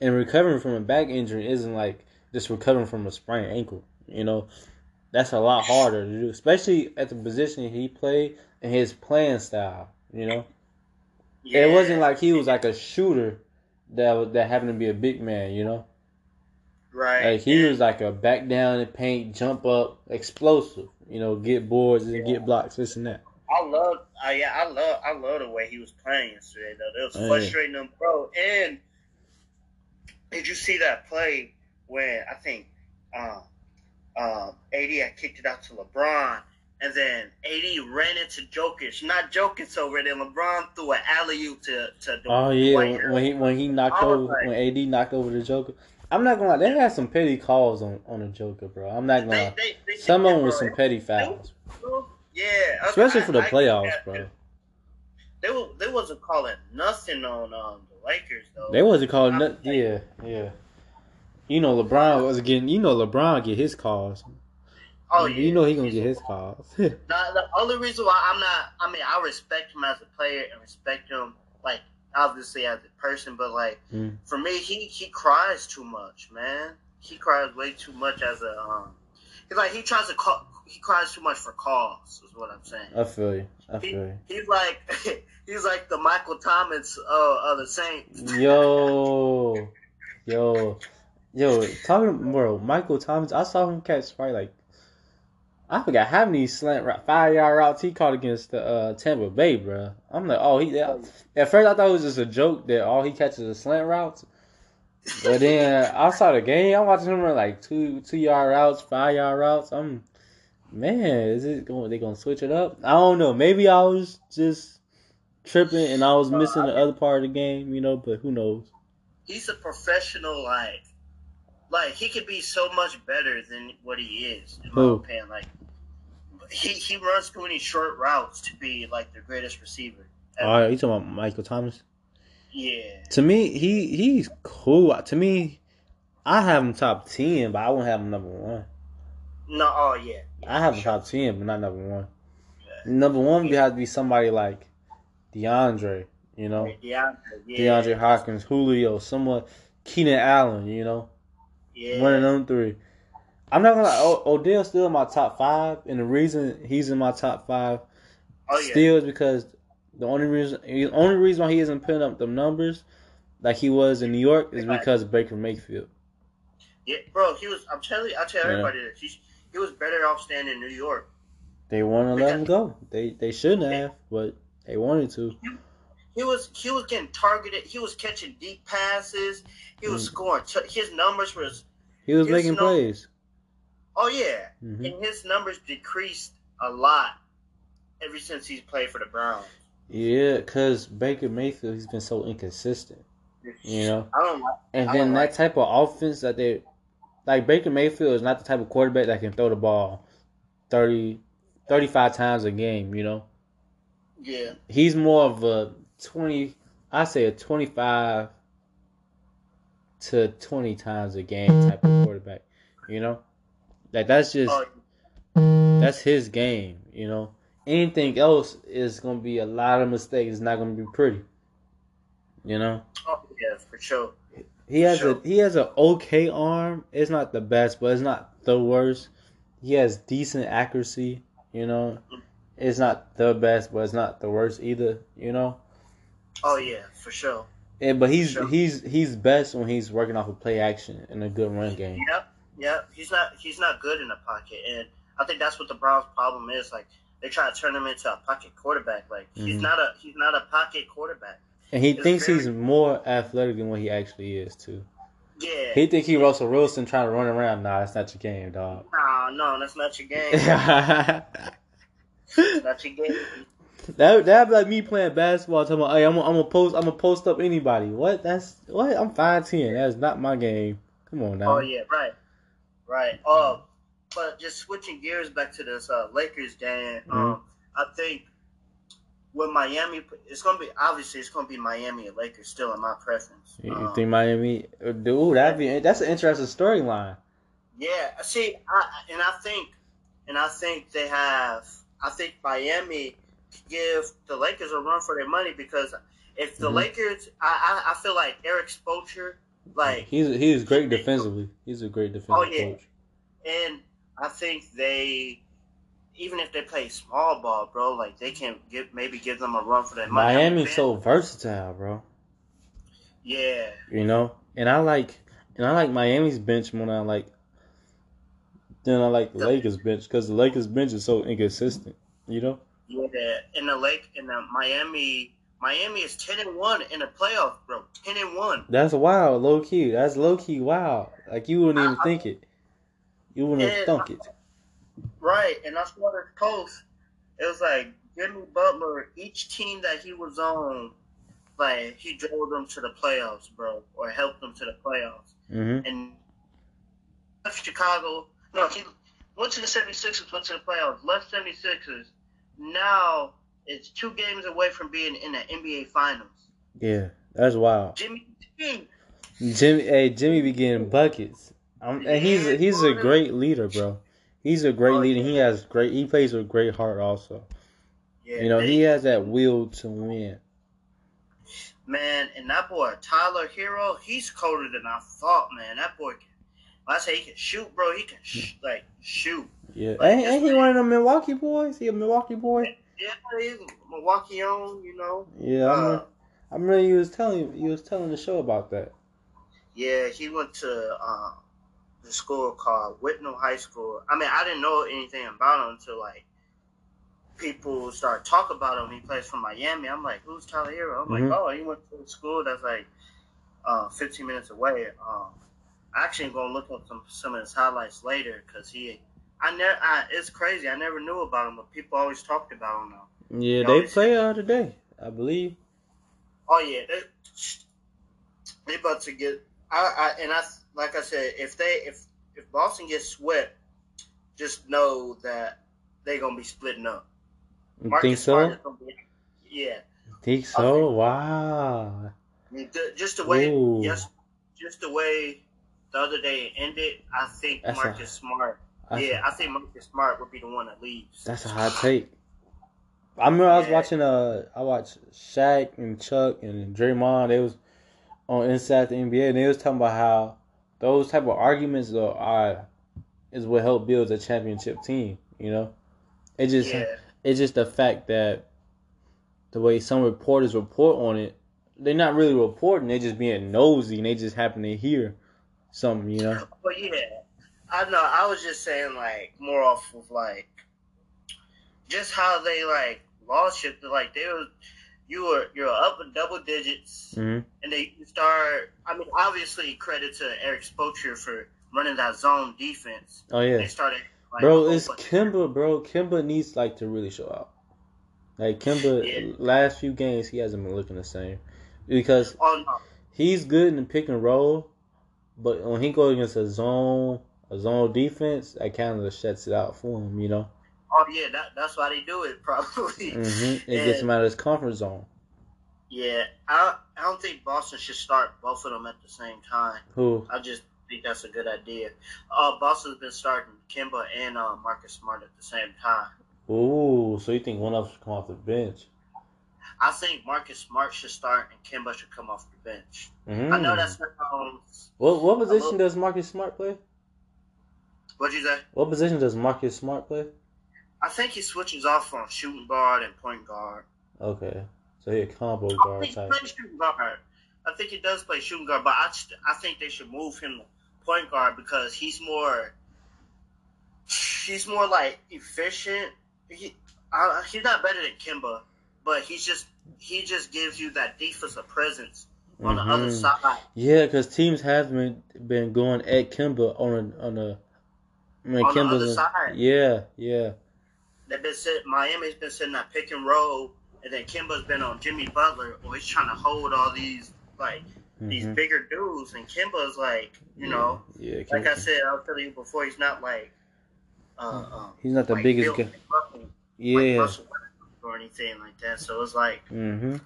And recovering from a back injury isn't like just recovering from a sprained ankle, you know. That's a lot harder to do, especially at the position he played and his playing style, you know. Yeah. It wasn't like he was like a shooter that was, that happened to be a big man, you know. right. Like he And- was like a back down and paint, jump up, explosive, you know, get boards and get blocks, this and that. I love, uh, yeah, I love, I love the way he was playing yesterday. Though it was Oh, frustrating him, bro. And did you see that play when I think um, um, AD had kicked it out to LeBron, and then AD ran into Jokic, not Jokic over there. LeBron threw an alley oop to to the Oh yeah, when, he when he knocked over like- when AD knocked over the Joker. I'm not gonna lie, they had some petty calls on on the Joker, bro. I'm not gonna They, lie. they, they, Some of them was some petty fouls, Yeah, especially I- for the I- playoffs, I- bro. They were, they wasn't calling nothing on um, the Lakers though. They wasn't calling nothing. Yeah, yeah. You know LeBron was getting. You know LeBron get his calls. oh yeah, You know he gonna get his calls. <laughs> Now, the only reason why I'm not, I mean, I respect him as a player and respect him, like, obviously as a person, but, like, Mm. for me, he, he cries too much, man. He cries way too much as a, um, he's like, he tries to call, he cries too much for calls, is what I'm saying. I feel you. I He, feel you. he's like, <laughs> he's like the Michael Thomas uh, of the Saints. Yo, <laughs> yo, yo, talking bro, Michael Thomas. I saw him catch probably like I forgot how many slant route, five yard routes he caught against the uh, Tampa Bay, bro. I'm like, oh, he. At first, I thought it was just a joke that all he catches is slant routes. But then I saw the game. I'm watching him run like two two yard routes, five yard routes. I'm man, is it going? They gonna switch it up? I don't know. Maybe I was just tripping and I was missing the other part of the game, you know. But who knows? He's a professional, like, like, he could be so much better than what he is, in my Who? opinion. Like, he, he runs too many short routes to be, like, the greatest receiver. ever. All right, you talking about Michael Thomas? Yeah. To me, he he's cool. To me, I have him top ten, but I won't have him number one. No, oh, yeah. I have him top ten, but not number one. Number one would have to be somebody like DeAndre, you know, DeAndre, yeah. DeAndre Hopkins, Julio, someone, Keenan Allen, you know, Yeah. one of them three. I'm not gonna lie, o- Odell's still in my top five, and the reason he's in my top five Oh, yeah. still is because the only reason the only reason why he isn't putting up the numbers like he was in New York is because of Baker Mayfield. yeah. Bro, he was, I'm telling you, I tell Yeah. everybody this. He, he was better off staying in New York. They want to let him go. They they shouldn't have, but they wanted to. He was he was getting targeted. He was catching deep passes. He was Mm. scoring. T- his numbers was He was It's making no- plays. oh yeah, hmm and his numbers decreased a lot ever since he's played for the Browns. Yeah, because Baker Mayfield he's been so inconsistent, you know. I don't like. And I then don't that like- type of offense that they like Baker Mayfield is not the type of quarterback that can throw the ball 30, 35 times a game. You know, Yeah, he's more of a twenty. I say a twenty-five to twenty times a game type of quarterback. You know, like that's just Oh, that's his game. You know, anything else is gonna be a lot of mistakes. It's not gonna be pretty. You know, oh yeah, for sure. he has Sure. a he has an okay arm. It's not the best, but it's not the worst. He has decent accuracy. You know, mm-hmm. it's not the best, but it's not the worst either. You know. Oh yeah, for sure. Yeah, but he's he's he's best when he's working off of play action and a good run game. Yep, yep. He's not he's not good in the pocket, and I think that's what the Browns' problem is. Like they try to turn him into a pocket quarterback. Like he's Mhm. not a he's not a pocket quarterback. And he It's thinks very- he's more athletic than what he actually is too. Yeah. He think he Russell Wilson trying to run around. Nah, that's not your game, dog. Nah, no, that's not your <laughs> game. that That's not your game. That'd be like me playing basketball. Talking about, hey, I'm gonna post I'm gonna post up anybody. What? That's what? I'm five ten. That's not my game. Come on now. Oh yeah, right, right. Um, but just switching gears back to this uh, Lakers game. Mm-hmm. Um, I think with Miami, it's gonna be obviously it's gonna be Miami and Lakers still in my preference. You Um, think Miami? Dude, that'd be that's an interesting storyline. Yeah, see, I, and I think, and I think they have. I think Miami give the Lakers a run for their money because if the Mhm. Lakers, I, I, I feel like Erik Spoelstra, like, He's he's great defensively. He's a great defensive Oh, yeah. coach. and I think they, even if they play small ball, bro, like they can give maybe give them a run for their money. Miami's so versatile, bro. yeah, You know, and I like and I like Miami's bench more than I like than I like the. Lakers bench because the Lakers bench is so inconsistent. You know, yeah. In the Lake, in the Miami, Miami is ten and one in the playoffs, bro. Ten and one. that's wild, low key. That's low key wild. Like you wouldn't even I- think it. You wouldn't have thunk it. Right, and I saw the post. It was like Jimmy Butler, each team that he was on, like he drove them to the playoffs, bro, or helped them to the playoffs. hmm And left Chicago, no, he went to the 76ers, went to the playoffs, left 76ers. Now it's two games away from being in the NBA Finals. Yeah, that's wild. Jimmy G, Jimmy, hey, Jimmy be getting buckets. Um, and he's he's a great leader, bro. He's a great Oh, leader. yeah. He has great. He plays with great heart, also. yeah, You know, they- he has that will to win. Man, and that boy Tyler Herro, he's colder than I thought. Man, that boy can. When I say he can shoot, bro, he can sh- like shoot. Yeah, Like, ain't, ain't he one of them Milwaukee boys? He a Milwaukee boy? Yeah, he's Milwaukee on, you know. Yeah, I Uh, remember, I remember you was telling you was telling the show about that. yeah, he went to uh, the school called Whitnall High School. I mean, I didn't know anything about him until like people started talking about him. He plays for Miami. I'm like, who's Tyler Herro? I'm Mhm. like, oh, he went to a school that's like uh, 15 minutes away. Um, I actually gonna look up some some of his highlights later because he. I never. It's crazy. I never knew about him, but people always talked about him now. Yeah, they it's- play today, I believe. Oh yeah, they they about to get. I, I and I like I said, if they if if Boston gets swept, just know that they gonna be splitting up. You Marcus think so? be- yeah, Think so? Wow. I just the way just just the way the other day it ended. I think That's a- Marcus Smart. Yeah, a, I think Marcus Smart would be the one that leaves. that's a hot take. I remember I was Yeah. watching uh I watched Shaq and Chuck and Draymond. They was on Inside the NBA and they was talking about how those type of arguments are, are is what help build a championship team. You know, it just yeah, it's just the fact that the way some reporters report on it, they're not really reporting. They're just being nosy and they just happen to hear something. You know. but yeah, I know. I was just saying like more off of like just how they like lost shit. Like they were, you were you're up in double digits, hmm and they start. I mean, obviously credit to Erik Spoelstra for running that zone defense. Oh yeah. They started. Like, Bro, it's Kemba, bro. Kemba needs like to really show out. Like Kemba, Yeah. last few games he hasn't been looking the same because Oh no, he's good in the pick and roll, but when he goes against a zone, a zone defense, that kind of shuts it out for him. You know, oh yeah, that, that's why they do it <laughs> probably. hmm it gets him out of his comfort zone. Yeah, I I don't think Boston should start both of them at the same time. Who? I just think that's a good idea. Uh, Boston's been starting Kemba and uh, Marcus Smart at the same time. Ooh, so you think one of them should come off the bench? I think Marcus Smart should start and Kemba should come off the bench. Mm. I know that's um, What what position little- does Marcus Smart play? what'd you say? What position does Marcus Smart play? I think he switches off on shooting guard and point guard. Okay, so he a combo I guard think he type. plays shooting guard. I think he does play shooting guard, but I, I think they should move him to point guard because he's more he's more like efficient. He uh, he's not better than Kemba, but he's just he just gives you that defensive presence on the other Mhm. side. Yeah, because teams have been been going at Kemba on a on a. I mean, On the other a- side. Yeah, yeah. They've been sitting, Miami's been sitting that pick and roll, and then Kemba's been on Jimmy Butler, or he's trying to hold all these like these Mhm. bigger dudes, and Kemba's like, you know, yeah. like I said, I'll tell you before, he's not like, uh, um, he's not the like biggest guy. like like Yeah. Westbrook or anything like that. So it's like, Mm-hmm.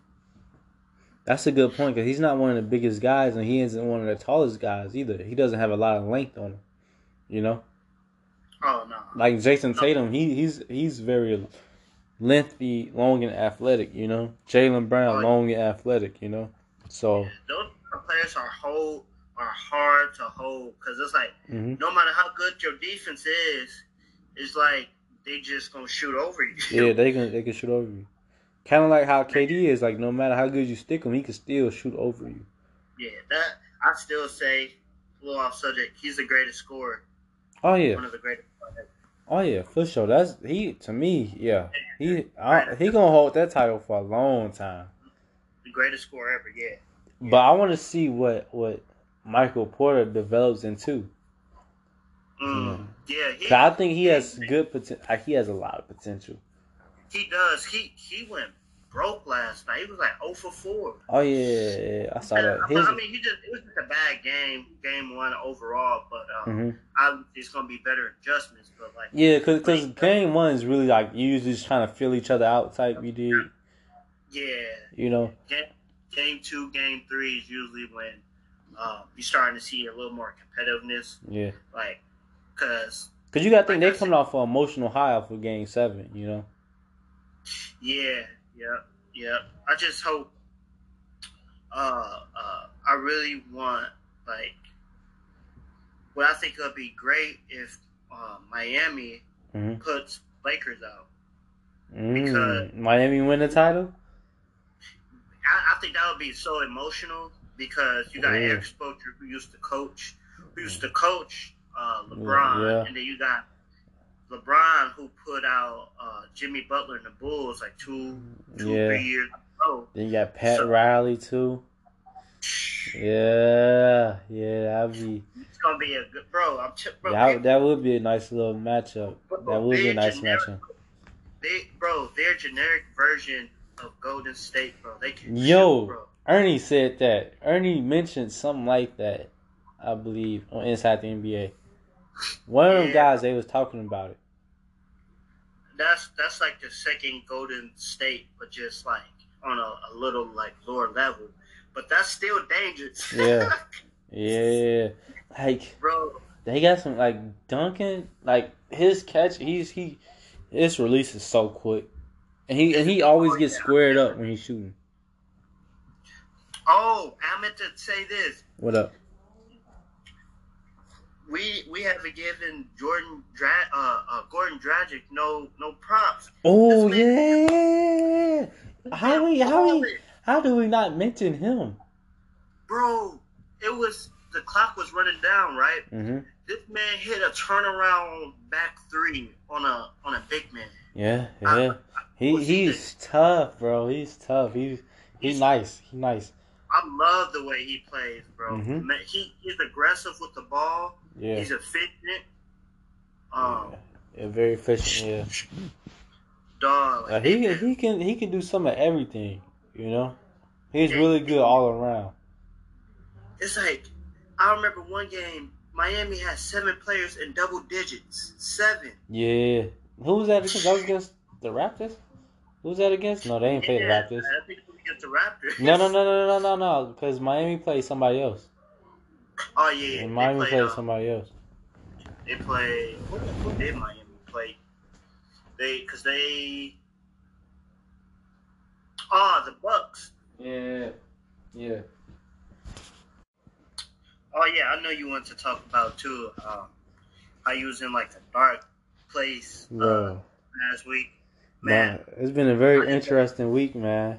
That's a good point because he's not one of the biggest guys and he isn't one of the tallest guys either. He doesn't have a lot of length on him. You know, oh no, like Jayson Tatum, he he's he's very lengthy, long, and athletic. You know, Jaylen Brown, Oh, yeah. long and athletic. You know, so those players are hold are hard to hold because it's like mhm. no matter how good your defense is, it's like they just gonna shoot over you. yeah, <laughs> they can they can shoot over you. Kind of like how KD is. Like no matter how good you stick him, he can still shoot over you. Yeah, that I still say, a little off subject. He's the greatest scorer, Oh yeah. one of the greatest. players. Oh yeah, for sure. That's he to me. Yeah, he I, he gonna hold that title for a long time. The greatest scorer ever. Yeah. But I want to see what what Michael Porter develops into. Mm. Yeah. He, I think he has good potential. He has a lot of potential. he does. He he went broke last night. He was like 0 for 4. Oh yeah, yeah, I saw that. I, His, I mean, he just it was just a bad game, game one overall. But um, Mhm. I, it's gonna be better adjustments. But like, Yeah, cause, cause game one is really like you usually just trying to fill each other out type. You did, yeah, you know. game, game two, game three is usually when um, you're starting to see a little more competitiveness. Yeah, Like, cause cause you got to think Like they coming off an emotional high off of game seven. You know. Yeah, yeah, yeah. I just hope. Uh, uh, I really want like. What I think would be great if uh, Miami Mhm. puts Lakers out. Mm, Because- Miami win the title. I, I think that would be so emotional because you got Yeah. Erik Spoelstra who used to coach, who used to coach uh, LeBron, Yeah. and then you got LeBron who put out uh, Jimmy Butler and the Bulls like two, two, Yeah. three years ago. Then you got Pat So- Riley too. Yeah, yeah, that'd be It's gonna be a good bro. I'm t- bro. that, that would be a nice little matchup. That would be a nice generic- matchup. They, bro, their generic version of Golden State, bro. They can Yo. shoot, bro. Ernie said that. Ernie mentioned something like that, I believe, on Inside the NBA. One of them Yeah. guys, they was talking about it. That's that's like the second Golden State, but just like on a, a little like lower level. But that's still dangerous. Yeah. <laughs> Yeah, like bro. they got some like Duncan, like his catch, he's he, his release is so quick, and he and he always gets squared up when he's shooting. Oh, I meant to say this. What up? We we haven't given Jordan Dra- uh, uh, Goran Dragic no no props. Oh yeah, how we how we how do we not mention him? bro? It was the clock was running down, right? hmm This man hit a turnaround back three on a on a big man. Yeah, I- yeah. He what's he he's tough, bro. He's tough. He's he's He's- nice. He's nice. I love the way he plays, bro. Mhm. Man, he he's aggressive with the ball. Yeah. He's efficient. Um, yeah, very efficient. Yeah. dog. Uh, he can he can he can do some of everything. You know, he's Yeah. really good all around. It's like I remember one game. Miami had seven players in double digits. Seven. Yeah. Who was that against? That was against the Raptors. Who was that against? No, they ain't played the Yeah, Raptors. I think it against the Raptors. No, no, no, no, no, no, no. Because Miami plays somebody else. Oh yeah, yeah. And Miami they plays uh, somebody else. They play. Who, who did Miami play? They because they. Oh, the Bucks. Yeah, yeah. Oh yeah, I know you want to talk about too. Um, how you was in like a dark place uh, Bro, last week. Man, man, it's been a very interesting week, man.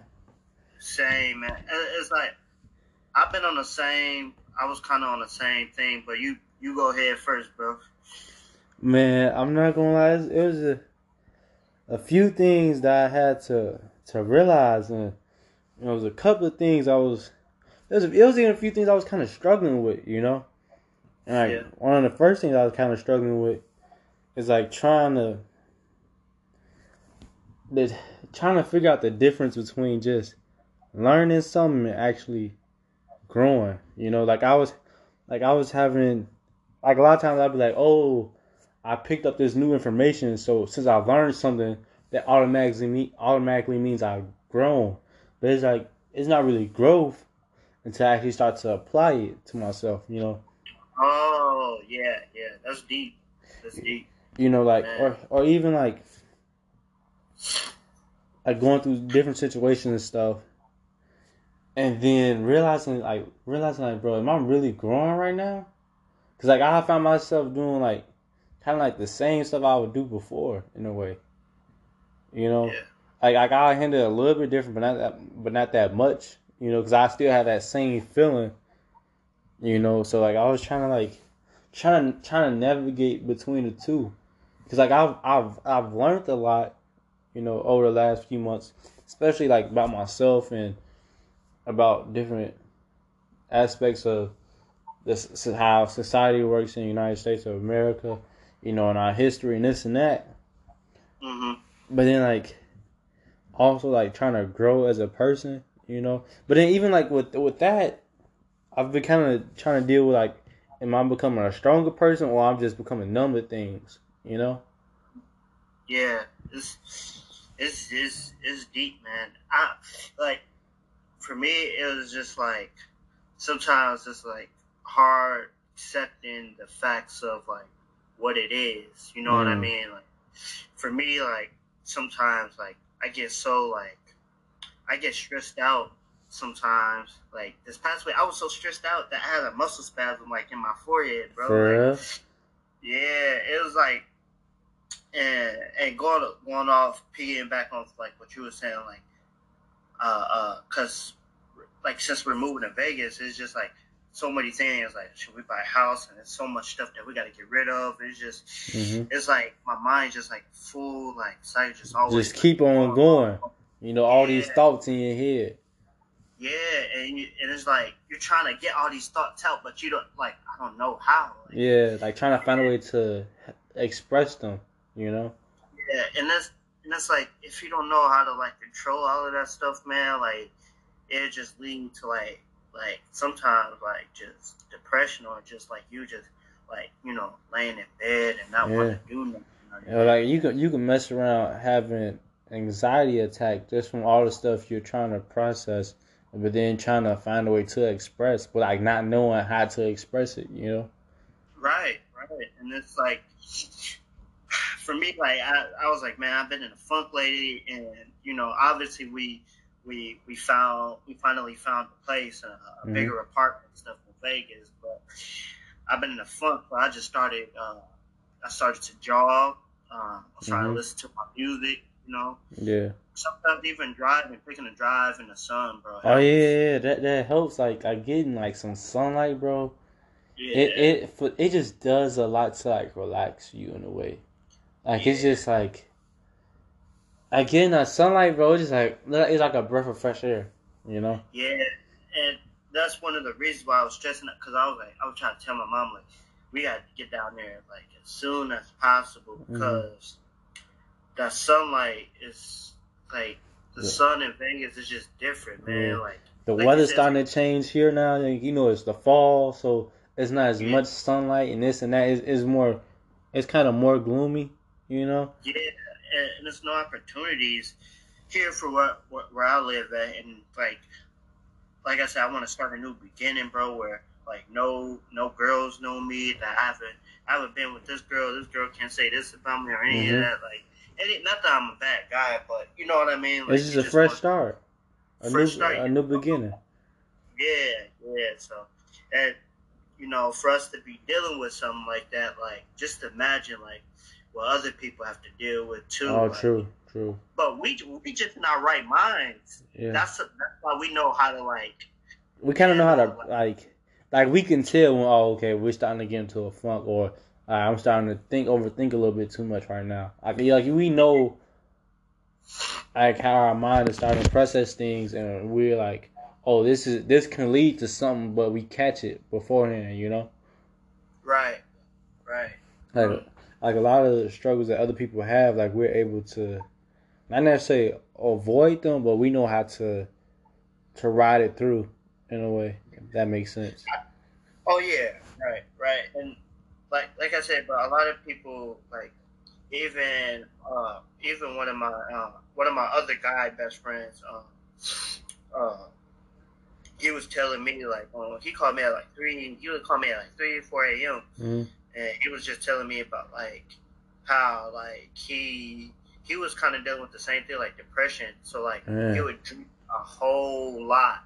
Same man. It's like I've been on the same. I was kind of on the same thing, but you you go ahead first, bro. Man, I'm not gonna lie. It was a, a few things that I had to to realize, and it was a couple of things I was. It was, it was even a few things I was kind of struggling with, you know. And like Yeah. one of the first things I was kind of struggling with is like trying to, the, trying to figure out the difference between just learning something and actually growing. You know, like I was, like I was having, like a lot of times I'd be like, oh. I picked up this new information, so since I learned something, that automatically me automatically means I've grown. But it's like it's not really growth until I actually start to apply it to myself. You know, Oh yeah, yeah, that's deep. That's deep. you know, like or or even like like going through different situations and stuff, and then realizing like realizing like, bro, am I really growing right now? Cause like I found myself doing like kind of like the same stuff I would do before in a way. You know, Yeah. like I got handle it a little bit different, but not that, but not that much. You know, because I still have that same feeling. You know, so like I was trying to like trying to trying to navigate between the two, because like I've I've I've learned a lot, you know, over the last few months, especially like about myself and about different aspects of this how society works in the United States of America, you know, and our history and this and that hmm but then like also like trying to grow as a person, you know. But then even like with with that, I've been kind of trying to deal with like, am I becoming a stronger person or I'm just becoming numb with things, you know? Yeah, it's it's it's it's deep, man. I like for me, it was just like sometimes it's like hard accepting the facts of like what it is. You know what I Mm. mean? Like for me, like sometimes like I get so like I get stressed out sometimes. Like this past week, I was so stressed out that I had a muscle spasm like in my forehead, bro. For Like, yeah, it was like, and and going going off, piggying back on like what you were saying, like, uh, uh, cause like since we're moving to Vegas, it's just like so many things. Like, should we buy a house? And there's so much stuff that we got to get rid of. It's just, hmm it's like my mind's just like full. Like, it's like just always Just keep on going. You know, all these thoughts in your head. Yeah, and you, and it's like you're trying to get all these thoughts out, but you don't like I don't know how. Like, Yeah, like trying to find a way to express them, you know? Yeah, and that's and it's like if you don't know how to like control all of that stuff, man, like it just lead to like like sometimes like just depression or just like you just like you know laying in bed and not want to do nothing. You know, like you can you can mess around having anxiety attack just from all the stuff you're trying to process, but then trying to find a way to express, but like not knowing how to express it. You know? Right, right, and it's like for me, like I, I was like, man, I've been in a funk lately, and you know, obviously we we we found we finally found a place, a, a Mhm. bigger apartment and stuff in Vegas, but I've been in a funk. So I just started, uh, I started to jog, um, I started Mhm. to listen to my music, you know, Yeah. sometimes even driving, picking a drive in the sun, bro. Oh yeah, yeah, yeah. That that helps. Like like getting like some sunlight, bro. yeah, It it it just does a lot to like relax you in a way. Like it's just like. Like getting that sunlight, bro. It's just like it's like a breath of fresh air. You know? Yeah, and that's one of the reasons why I was stressing out because I was like, I was trying to tell my mom like, we got to get down there like as soon as possible mm-hmm. because that sunlight is like the Yeah. sun in Vegas is just different, man. Yeah. Like The Like weather's starting to change here now. You know, it's the fall, so it's not as Yeah. much sunlight and this and that. It's, it's more, it's kind of more gloomy. You know? yeah, and, and there's no opportunities here for where, where where I live at, and like like I said, I want to start a new beginning, bro. Where like no no girls know me that I haven't I haven't been with this girl. This girl can't say this about me or any Mhm. of that. Like, and it, not that I'm a bad guy, but you know what I mean. Like, just you a fresh start, a Fresh new start. a new beginning. Yeah, yeah. So that you know, for us to be dealing with something like that, like just imagine like what other people have to deal with too. Oh, like, true, true. But we we just in our right minds. Yeah, That's that's why we know how to like. we kind of know how to handle, like, like we can tell when oh okay we're starting to get into a funk or uh, I'm starting to think overthink a little bit too much right now. I feel like we know like how our mind is starting to process things and we're like oh this is this can lead to something but we catch it beforehand you know Right, right. like like a lot of the struggles that other people have like we're able to not necessarily avoid them but we know how to to ride it through in a way if that makes sense Oh yeah, right, right. And like like I said, but a lot of people like even uh even one of my uh one of my other guy best friends um uh he was telling me like uh, he called me at like three he would call me at like three four a.m. Mhm. And he was just telling me about like how like he he was kind of dealing with the same thing like depression. So like Yeah. he would drink a whole lot.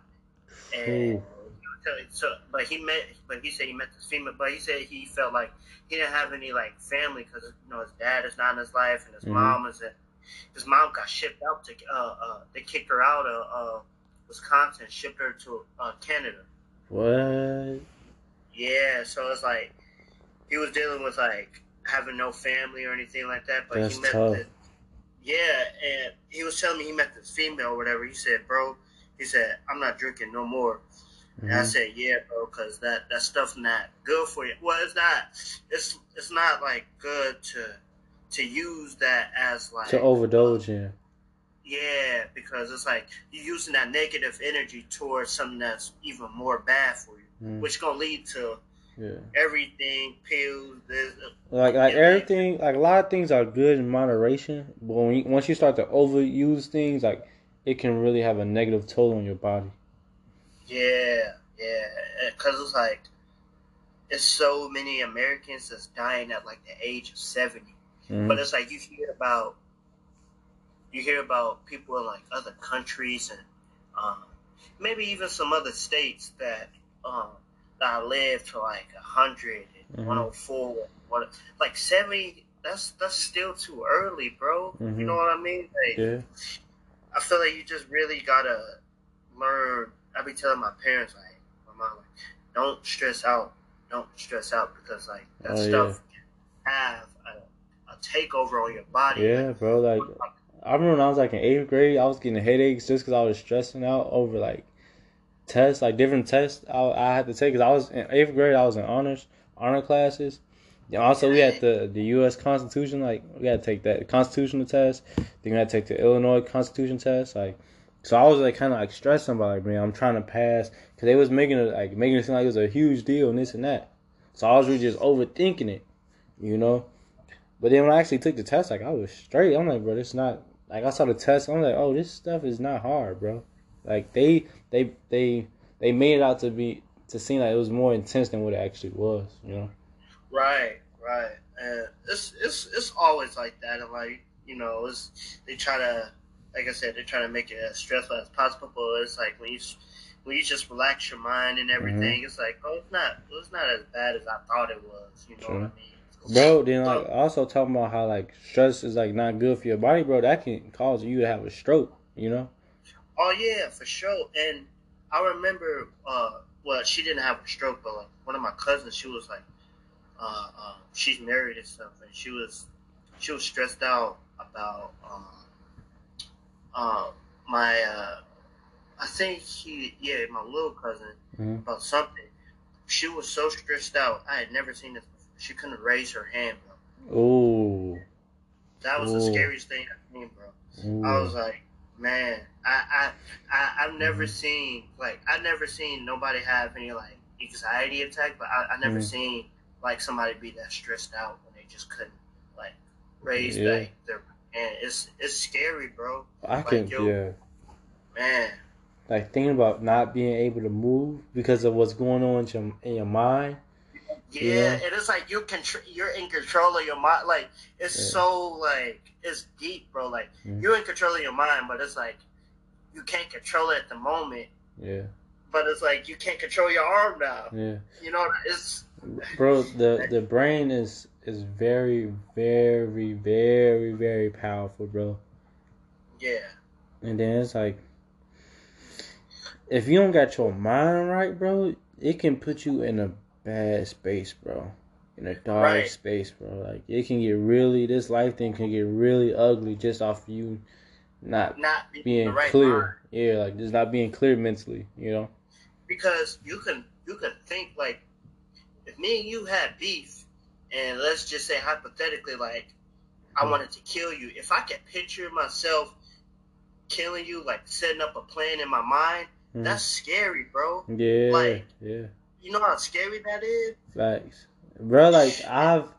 And so, but he met but he said he met this female but he said he felt like he didn't have any like family because you know his dad is not in his life and his Mhm. mom is in his mom got shipped out to uh uh they kicked her out of uh Wisconsin shipped her to uh Canada. What? Yeah, so it's like he was dealing with like having no family or anything like that. But That's he met tough. this, yeah, and he was telling me he met this female or whatever. He said, "Bro," he said, "I'm not drinking no more." And I Mhm. said, "Yeah, bro, because that that stuff's not good for you. Well, it's not. It's it's not like good to to use that as like to overdose in yeah, because it's like you're using that negative energy towards something that's even more bad for you, Mm. which gonna lead to yeah everything, pills, this, like like Yeah. everything like a lot of things are good in moderation but when you, once you start to overuse things like it can really have a negative toll on your body yeah, yeah, because it's like it's so many Americans that's dying at like the age of 70 Mhm. but it's like you hear about you hear about people in like other countries and um, maybe even some other states that um, that live to like 100 and Mhm. 104 what like 70 that's that's still too early bro. Mhm. you know what i mean? Like yeah. I feel like you just really gotta learn. I be telling my parents like my mom like don't stress out. Don't stress out because like that Oh, stuff can have a, a takeover on your body. Yeah bro like I remember when I was like in eighth grade, I was getting headaches just because I was stressing out over like tests, like different tests I, I had to take. Cause I was in eighth grade, I was in honors, honor classes. And also, we had the the U.S. Constitution, like we had to take that constitutional test. Then we to take the Illinois Constitution test, like. So I was like kind of like stressing about like man, I'm trying to pass because they was making it like making it seem like it was a huge deal and this and that. So I was really just overthinking it, you know. But then when I actually took the test, like I was straight. I'm like, bro, this not like I saw the test. I'm like, oh, this stuff is not hard, bro. Like they they they they made it out to be to seem like it was more intense than what it actually was, you know. Right, right. And it's it's it's always like that. And like you know, it's they try to, like I said, they try to make it as stressful as possible. But it's like when you when you just relax your mind and mm-hmm. everything, it's like oh, it's not it's not as bad as I thought it was. You know what I mean? Bro, then like oh. also talking about how like stress is like not good for your body, bro. That can cause you to have a stroke, you know. Oh yeah, for sure. And I remember, uh, well, she didn't have a stroke, but like one of my cousins, she was like, uh, uh, she's married and stuff, and she was, she was stressed out about, um, um, my, uh, I think he, yeah, my little cousin Mhm. about something. She was so stressed out. I had never seen this. Before. She couldn't raise her hand, bro. Ooh. That was the scariest thing I've seen, bro. Ooh. I was like, man, I I, I I've never Mhm. seen like I've never seen nobody have any like anxiety attack, but I, I never Mhm. seen like somebody be that stressed out when they just couldn't like raise Yeah. like, their and it's it's scary, bro. I Like, can, yo- yeah. Man, Like thinking about not being able to move because of what's going on in your, in your mind. Yeah, Yeah. and it's like you control. You're in control of your mind. Like it's Yeah. so like it's deep, bro. Like Mhm. you're in control of your mind, but it's like you can't control it at the moment. Yeah, But it's like you can't control your arm now. yeah. You know, it's Bro, the the brain is is very, very, very, very powerful, bro. yeah, And then it's like, if you don't got your mind right, bro, it can put you in a bad space, bro. In a dark Right. space, bro. Like it can get really, this life thing can get really ugly just off you not not being, being right clear. mind. Yeah, like just not being clear mentally, you know. because you can you can think like if me and you had beef and let's just say hypothetically like I Hmm. wanted to kill you if I could picture myself killing you like setting up a plan in my mind Mhm. that's scary bro Yeah, like- yeah, you know how scary that is facts, bro. Like I've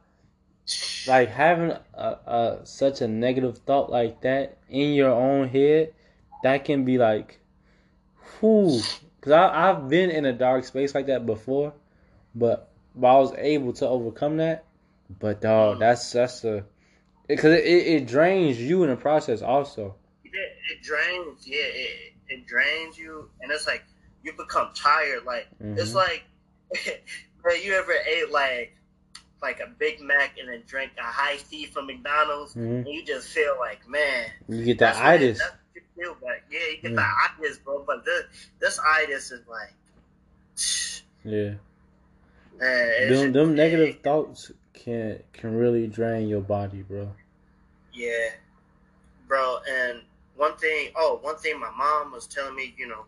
like having a, a such a negative thought like that in your own head, that can be like, whew. Cause I I've been in a dark space like that before, but but I was able to overcome that. But dog, Mm. that's that's a because it, it, it drains you in the process also. it, it drains yeah it, it drains you and it's like you become tired like it's Mhm. like <laughs> bro you ever ate like like a Big Mac and then drank a Hi-C from McDonald's Mhm. and you just feel like man You get that that's what it- itis. what you feel like yeah you get Yeah. the itis bro but this this itis is like Yeah. man, Them them negative thoughts can can really drain your body, bro. Yeah, bro. And one thing, oh, one thing my mom was telling me, you know,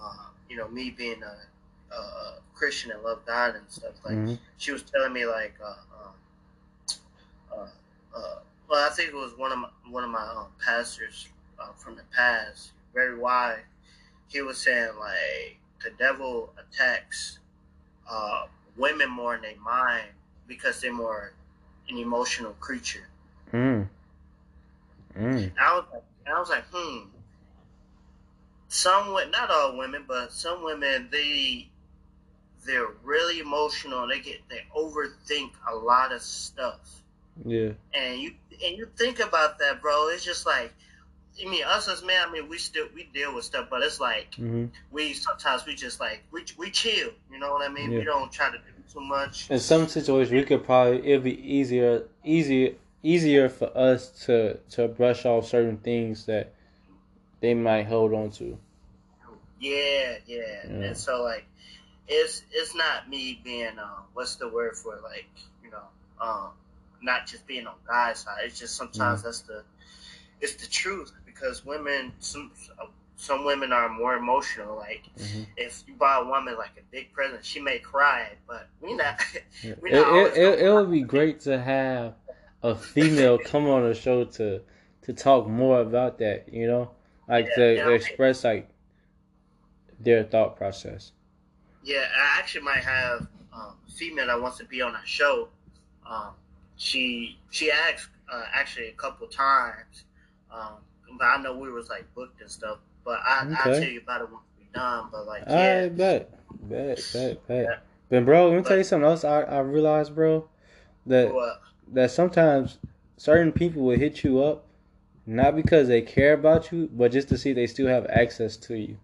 uh, you know, me being a, a Christian and love God and stuff, like Mhm. she was telling me, like, uh, um, uh, uh, well, I think it was one of my one of my um, pastors uh, from the past, very wise. He was saying like the devil attacks uh, women more in their mind because they're more an emotional creature. Mm. Mm. I was like, I was like, hmm. Some not all women, but some women, they they're really emotional. They get they overthink a lot of stuff, Yeah. and you and you think about that, bro. It's just like, I mean, us as men, I mean, we still we deal with stuff, but it's like hmm we sometimes we just like we we chill. You know what I mean? Yeah. We don't try to do too much. In some situations, we could probably it'd be easier, easier, easier for us to to brush off certain things that they might hold on to. Yeah, yeah. Yeah. And so like it's it's not me being um what's the word for it? like, you know, um not just being on God's side. It's just sometimes that's the it's the truth because women some some women are more emotional. Like Mhm. if you buy a woman like a big present, she may cry, but we not <laughs> Yeah. we It, not it, it, it would be great to have a female come on the show to to talk more about that. You know, like Yeah, to, yeah, to express like their thought process. Yeah, I actually might have um, a female that wants to be on our show. Um, she she asked uh, actually a couple times, um, but I know we was like booked and stuff. But I I'll tell you about it once we done. But like I yeah, bet, bet, bet, bet. Yeah. But bro, let me tell you something else. I I realized, bro, that that sometimes certain people will hit you up not because they care about you, but just to see they still have access to you.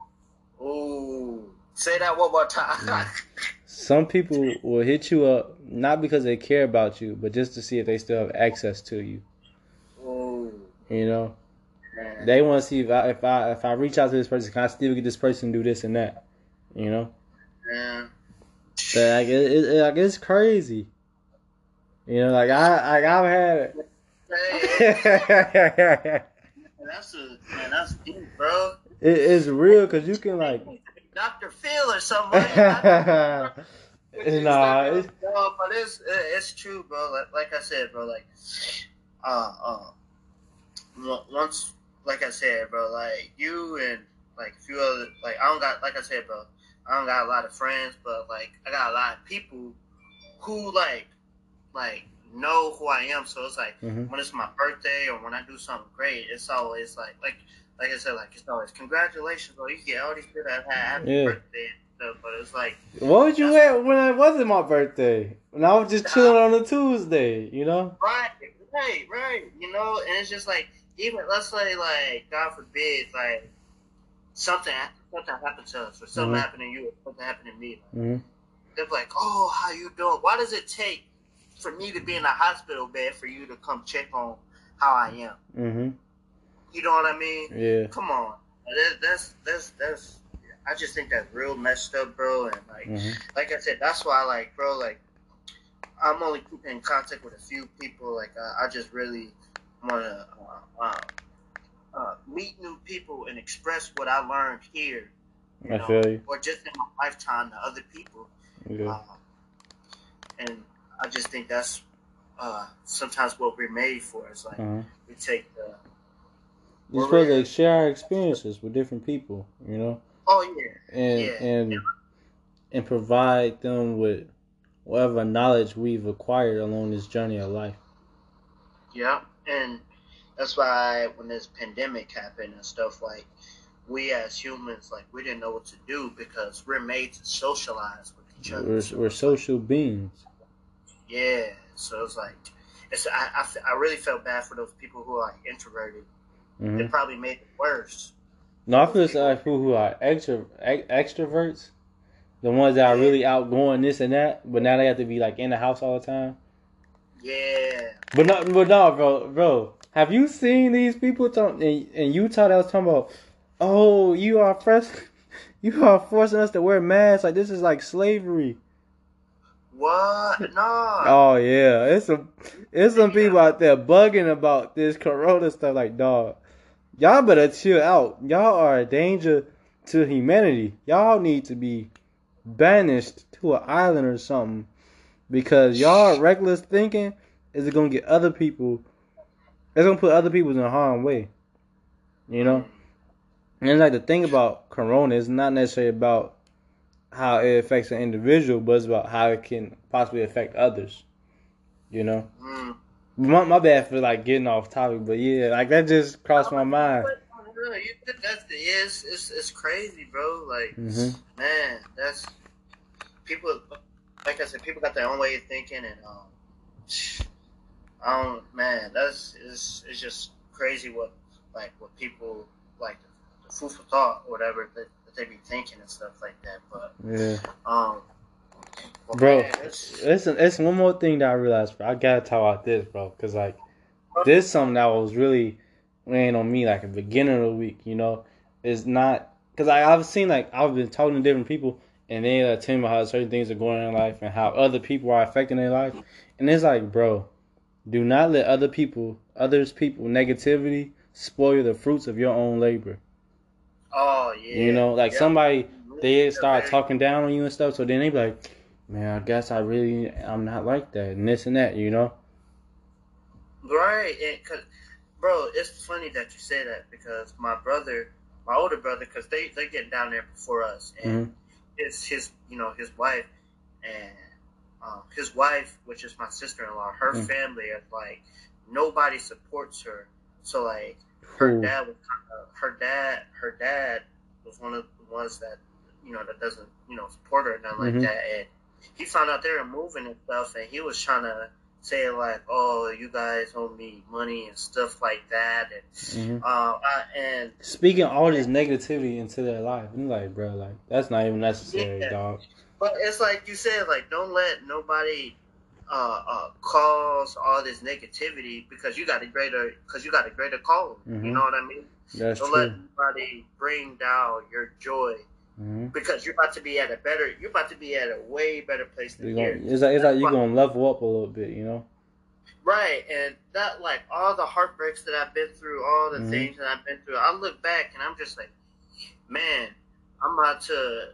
ooh, say that one more time. <laughs> Some people will hit you up not because they care about you, but just to see if they still have access to you. ooh, You know, man. they want to see if I if I if I reach out to this person, can I still get this person to do this and that? You know, so like it, it, it- like it's crazy. You know, like I like I've had. Hey, <laughs> it, that's a man. That's deep, bro. it's real because you can like. Dr. Phil or something. <laughs> Nah, it's, no, but it's it's true, bro. Like, like I said, bro. Like, uh, uh, once, like I said, bro. Like you and like a few other, like I don't got, like I said, bro. I don't got a lot of friends, but like I got a lot of people who like, like know who I am. So it's like Mhm. when it's my birthday or when I do something great, it's always like like like I said, like it's always congratulations, you get all these people that have happy Yeah. birthday and stuff. But it's like What would you at when it wasn't my birthday? When I was just chilling on a Tuesday, you know? right, right, right. You know, and it's just like even let's say like God forbid like something something happened to us or something Mhm. happened to you or something happened to me. hmm They're like, oh, how you doing? Why does it take for me to be in a hospital bed for you to come check on how I am? hmm You know what I mean? Yeah. Come on, that, that's that's that's. I just think that's real messed up, bro. And like, hmm like I said, that's why, like, bro, like, I'm only keeping in contact with a few people. Like, uh, I just really want to uh, uh, uh, meet new people and express what I learned here. You I know, feel you. Or just in my lifetime to other people. Yeah. Um, and I just think that's uh, sometimes what we're made for. It's like Uh-huh. we take the You're supposed to share our experiences with different people, you know, oh yeah, and Yeah. and and provide them with whatever knowledge we've acquired along this journey of life. yeah, and that's why when this pandemic happened and stuff like we as humans like we didn't know what to do because we're made to socialize with each other. We're, we're like, social beings. yeah, so it's like it's I, I, I really felt bad for those people who are introverted. Hmm It probably made it worse. No, I feel for people who are extra extroverts, the ones that are really outgoing, this and that, but now they have to be like in the house all the time. Yeah, But not, but no, bro, bro. Have you seen these people talk in, in Utah that was talking about? Oh, you are fresh. <laughs> You are forcing us to wear masks. Like this is like slavery. what? No. Oh yeah, it's some it's some people out there bugging about this corona stuff. Like dog, y'all better chill out. Y'all are a danger to humanity. Y'all need to be banished to an island or something because y'all reckless thinking is gonna get other people. It's gonna put other people in a harm way. You know, and it's like the thing about corona is not necessarily about how it affects an individual, but it's about how it can possibly affect others. You know, Mm. My, my bad for like getting off topic, but yeah, like that just crossed my mind. Yeah, you- That's the it's, it's it's crazy, bro. Like, hmm man, that's people. Like I said, people got their own way of thinking, and um, I don't, man, that's it's it's just crazy what like what people like the, the food for thought, or whatever that, that they be thinking and stuff like that. But Yeah, um, Bro, man, it's, it's it's one more thing that I realized, bro. I gotta talk about this, bro, because like this something that was really weighing on me like at the beginning of the week. You know, is not because I I've seen like I've been talking to different people and they uh, tell me how certain things are going on in life and how other people are affecting their life, and it's like, bro, do not let other people, others people negativity spoil the fruits of your own labor. oh yeah, You know, like yeah. somebody they start man. talking down on you and stuff. So then they be like, "Man, I guess I really I'm not like that and this and that." You know? Right, and cause, bro, it's funny that you say that because my brother, my older brother, because they they get down there before us, and Mhm. it's his, you know, his wife, and um, his wife, which is my sister in law, her Mm. family is like nobody supports her. So like her Ooh. dad was kind of her dad, her dad was one of the ones that you know that doesn't you know support her and nothing Mhm. like that, and he found out they were moving and stuff, and he was trying to say like, "Oh, you guys owe me money and stuff like that," and Mhm. uh, I, and Speaking all this negativity into their life, I'm like, bro, like that's not even necessary, Yeah. dog. but it's like you said, like don't let nobody uh, uh, cause all this negativity because you got a greater because you got a greater calling. Mhm. You know what I mean? That's don't let anybody bring down your joy hmm because you're about to be at a better, you're about to be at a way better place than Gonna, here. it's like it's like you're gonna level up a little bit, you know? Right, and that like all the heartbreaks that I've been through, all the Mhm. things that I've been through, I look back and I'm just like, man, I'm about to,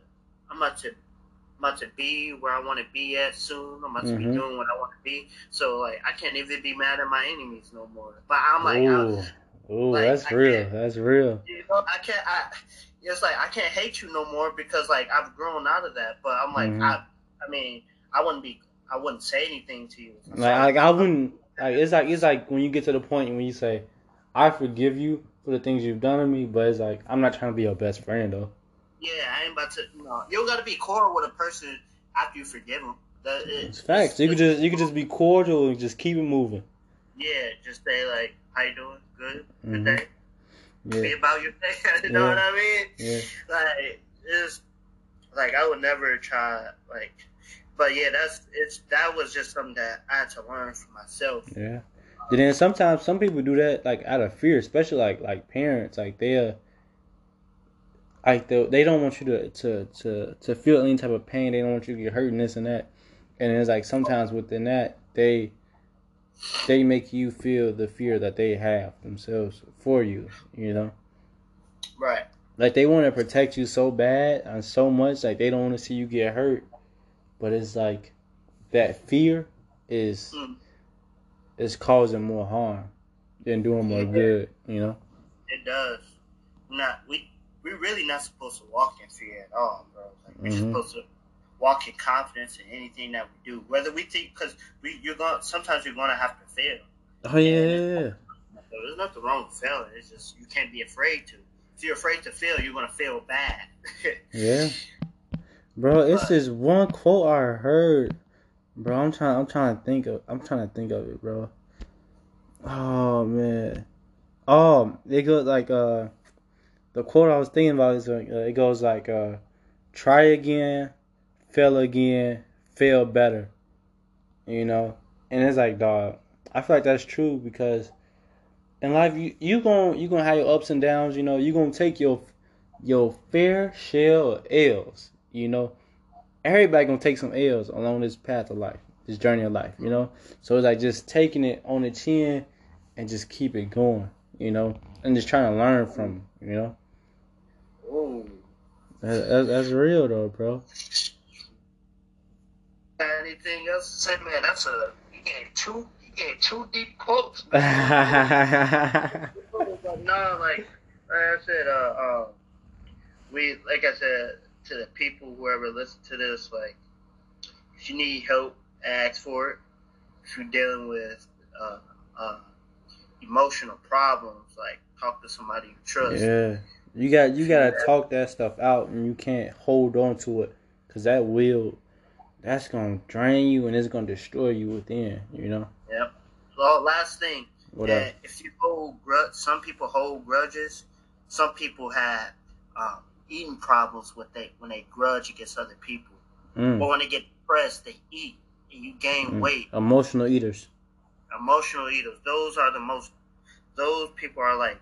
I'm about to, I'm about to be where I want to be at soon. I'm about to be Mhm. doing what I want to be. So like, I can't even be mad at my enemies no more. But I'm like, I, Ooh, ooh, like, that's I real. That's real. you know, I can't. I it's like I can't hate you no more because like I've grown out of that. But I'm like, Mhm. I, I mean, I wouldn't be. I wouldn't say anything to you. Like, like I wouldn't. Like it's like it's like when you get to the point when you say, "I forgive you for the things you've done to me," but it's like I'm not trying to be your best friend though. Yeah, I ain't about to. No, you don't got to be cordial with a person after you forgive them. That, it, It's facts. You could just you could just be cordial and just keep it moving. yeah, just say like, "How you doing? Good, good Mhm. Day." Be about your day. <laughs> you know Yeah. what I mean? yeah, Like, it's like I would never try like, but yeah, that's it's that was just something that I had to learn for myself. yeah. And then sometimes some people do that like out of fear, especially like like parents. Like they're uh, like they they don't want you to to to to feel any type of pain. They don't want you to get hurt and this and that. And it's like sometimes within that they they make you feel the fear that they have themselves for you. You know. Right. like they want to protect you so bad and so much like they don't want to see you get hurt but it's like that fear is Mm. is causing more harm than doing more Yeah. good you know It does. Not we we really not supposed to walk in fear at all, bro. Like we're Mhm. supposed to walk in confidence in anything that we do, whether we think because we you're going sometimes you're gonna have to fail. oh yeah, yeah, yeah. There's nothing wrong with failing. It's just you can't be afraid to. If you're afraid to fail, you're gonna fail bad. <laughs> yeah bro it's this one quote i heard bro i'm trying i'm trying to think of i'm trying to think of it bro oh man oh it goes like uh the quote i was thinking about is uh, it goes like uh try again fail again fail better you know and it's like dog i feel like that's true because in life you you going you gonna have your ups and downs you know You're gonna take your your fair share of L's. You know, everybody gonna take some L's along this path of life, this journey of life. You know, so it's like just taking it on the chin and just keep it going. You know, and just trying to learn from. You know, that, that, that's real though, bro. Anything else to say, man? That's a you gave two you gave two deep quotes. <laughs> but no, like, like I said, uh, uh, we, like I said to the people, whoever listen to this, like, if you need help, ask for it. If you're dealing with uh, uh, emotional problems, like, talk to somebody you trust. Yeah. You got you gotta talk that stuff out, and you can't hold on to it, cause that will, that's gonna drain you and it's gonna destroy you within. You know. Yep. So, last thing, What up? if you hold grudge, some people hold grudges. Some people have um, eating problems with they when they grudge against other people, Mm. or when they get depressed, they eat and you gain Mm. weight. Emotional eaters. Emotional eaters. Those are the most. Those people are like,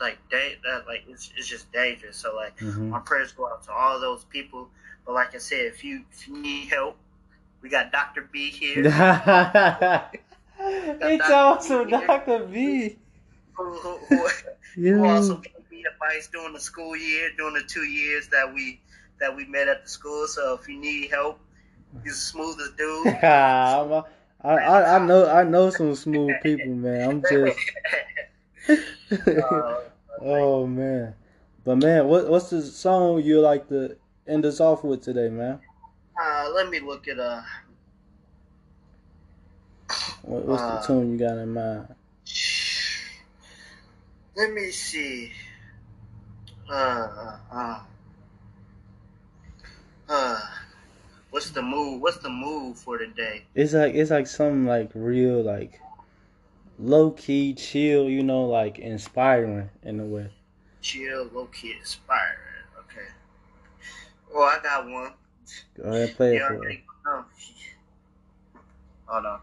like they that like it's, it's just dangerous. So like hmm my prayers go out to all those people. But like I said, if you if you need help, we got Doctor B here. <laughs> it's awesome, Dr. B. who, who, who, who also gave me advice during the school year, during the two years that we that we met at the school. So if you need help, he's the smoothest dude. <laughs> I'm a- I, I, I know I know some smooth <laughs> people, man. I'm just Uh, Oh man. But man, what what's the song you like to end us off with today, man? Uh, let me look at uh What, what's the Uh, tune you got in mind? let me see. Uh, uh, uh, what's the move? What's the move for today? It's like it's like something like real like low key, chill, you know, like inspiring in a way. Chill, low key, inspiring. Okay. Well, I got one. Go ahead play You it for us. already. Hold on.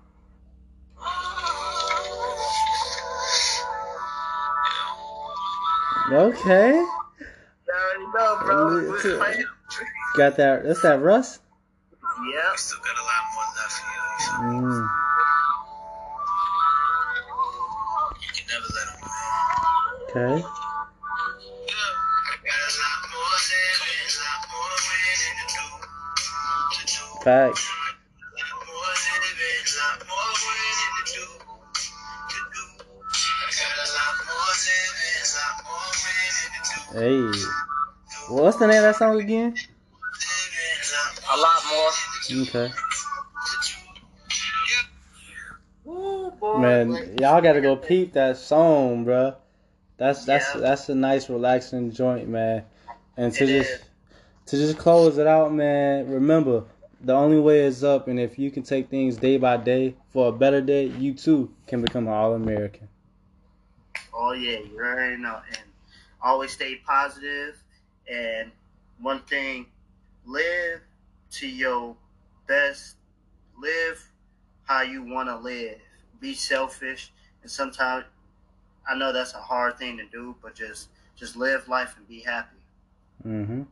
Okay. Know, bro. Listen. Who's playing? Got that that's that Russ? Yep. Still got a lot more left for you. Mm. You can never let them win. Okay. Do. Hey. What's the name of that song again? A lot more. Okay. boy. Man, Like, y'all gotta go peep that song, bruh. That's that's Yeah. that's a nice relaxing joint, man. And to It just is. to just close it out, man. Remember, the only way is up, and if you can take things day by day for a better day, you too can become an All American. Oh yeah, you already know. And always stay positive. And one thing, live to your best. Live how you want to live. Be selfish. And sometimes, I know that's a hard thing to do, but just just live life and be happy. Mm-hmm.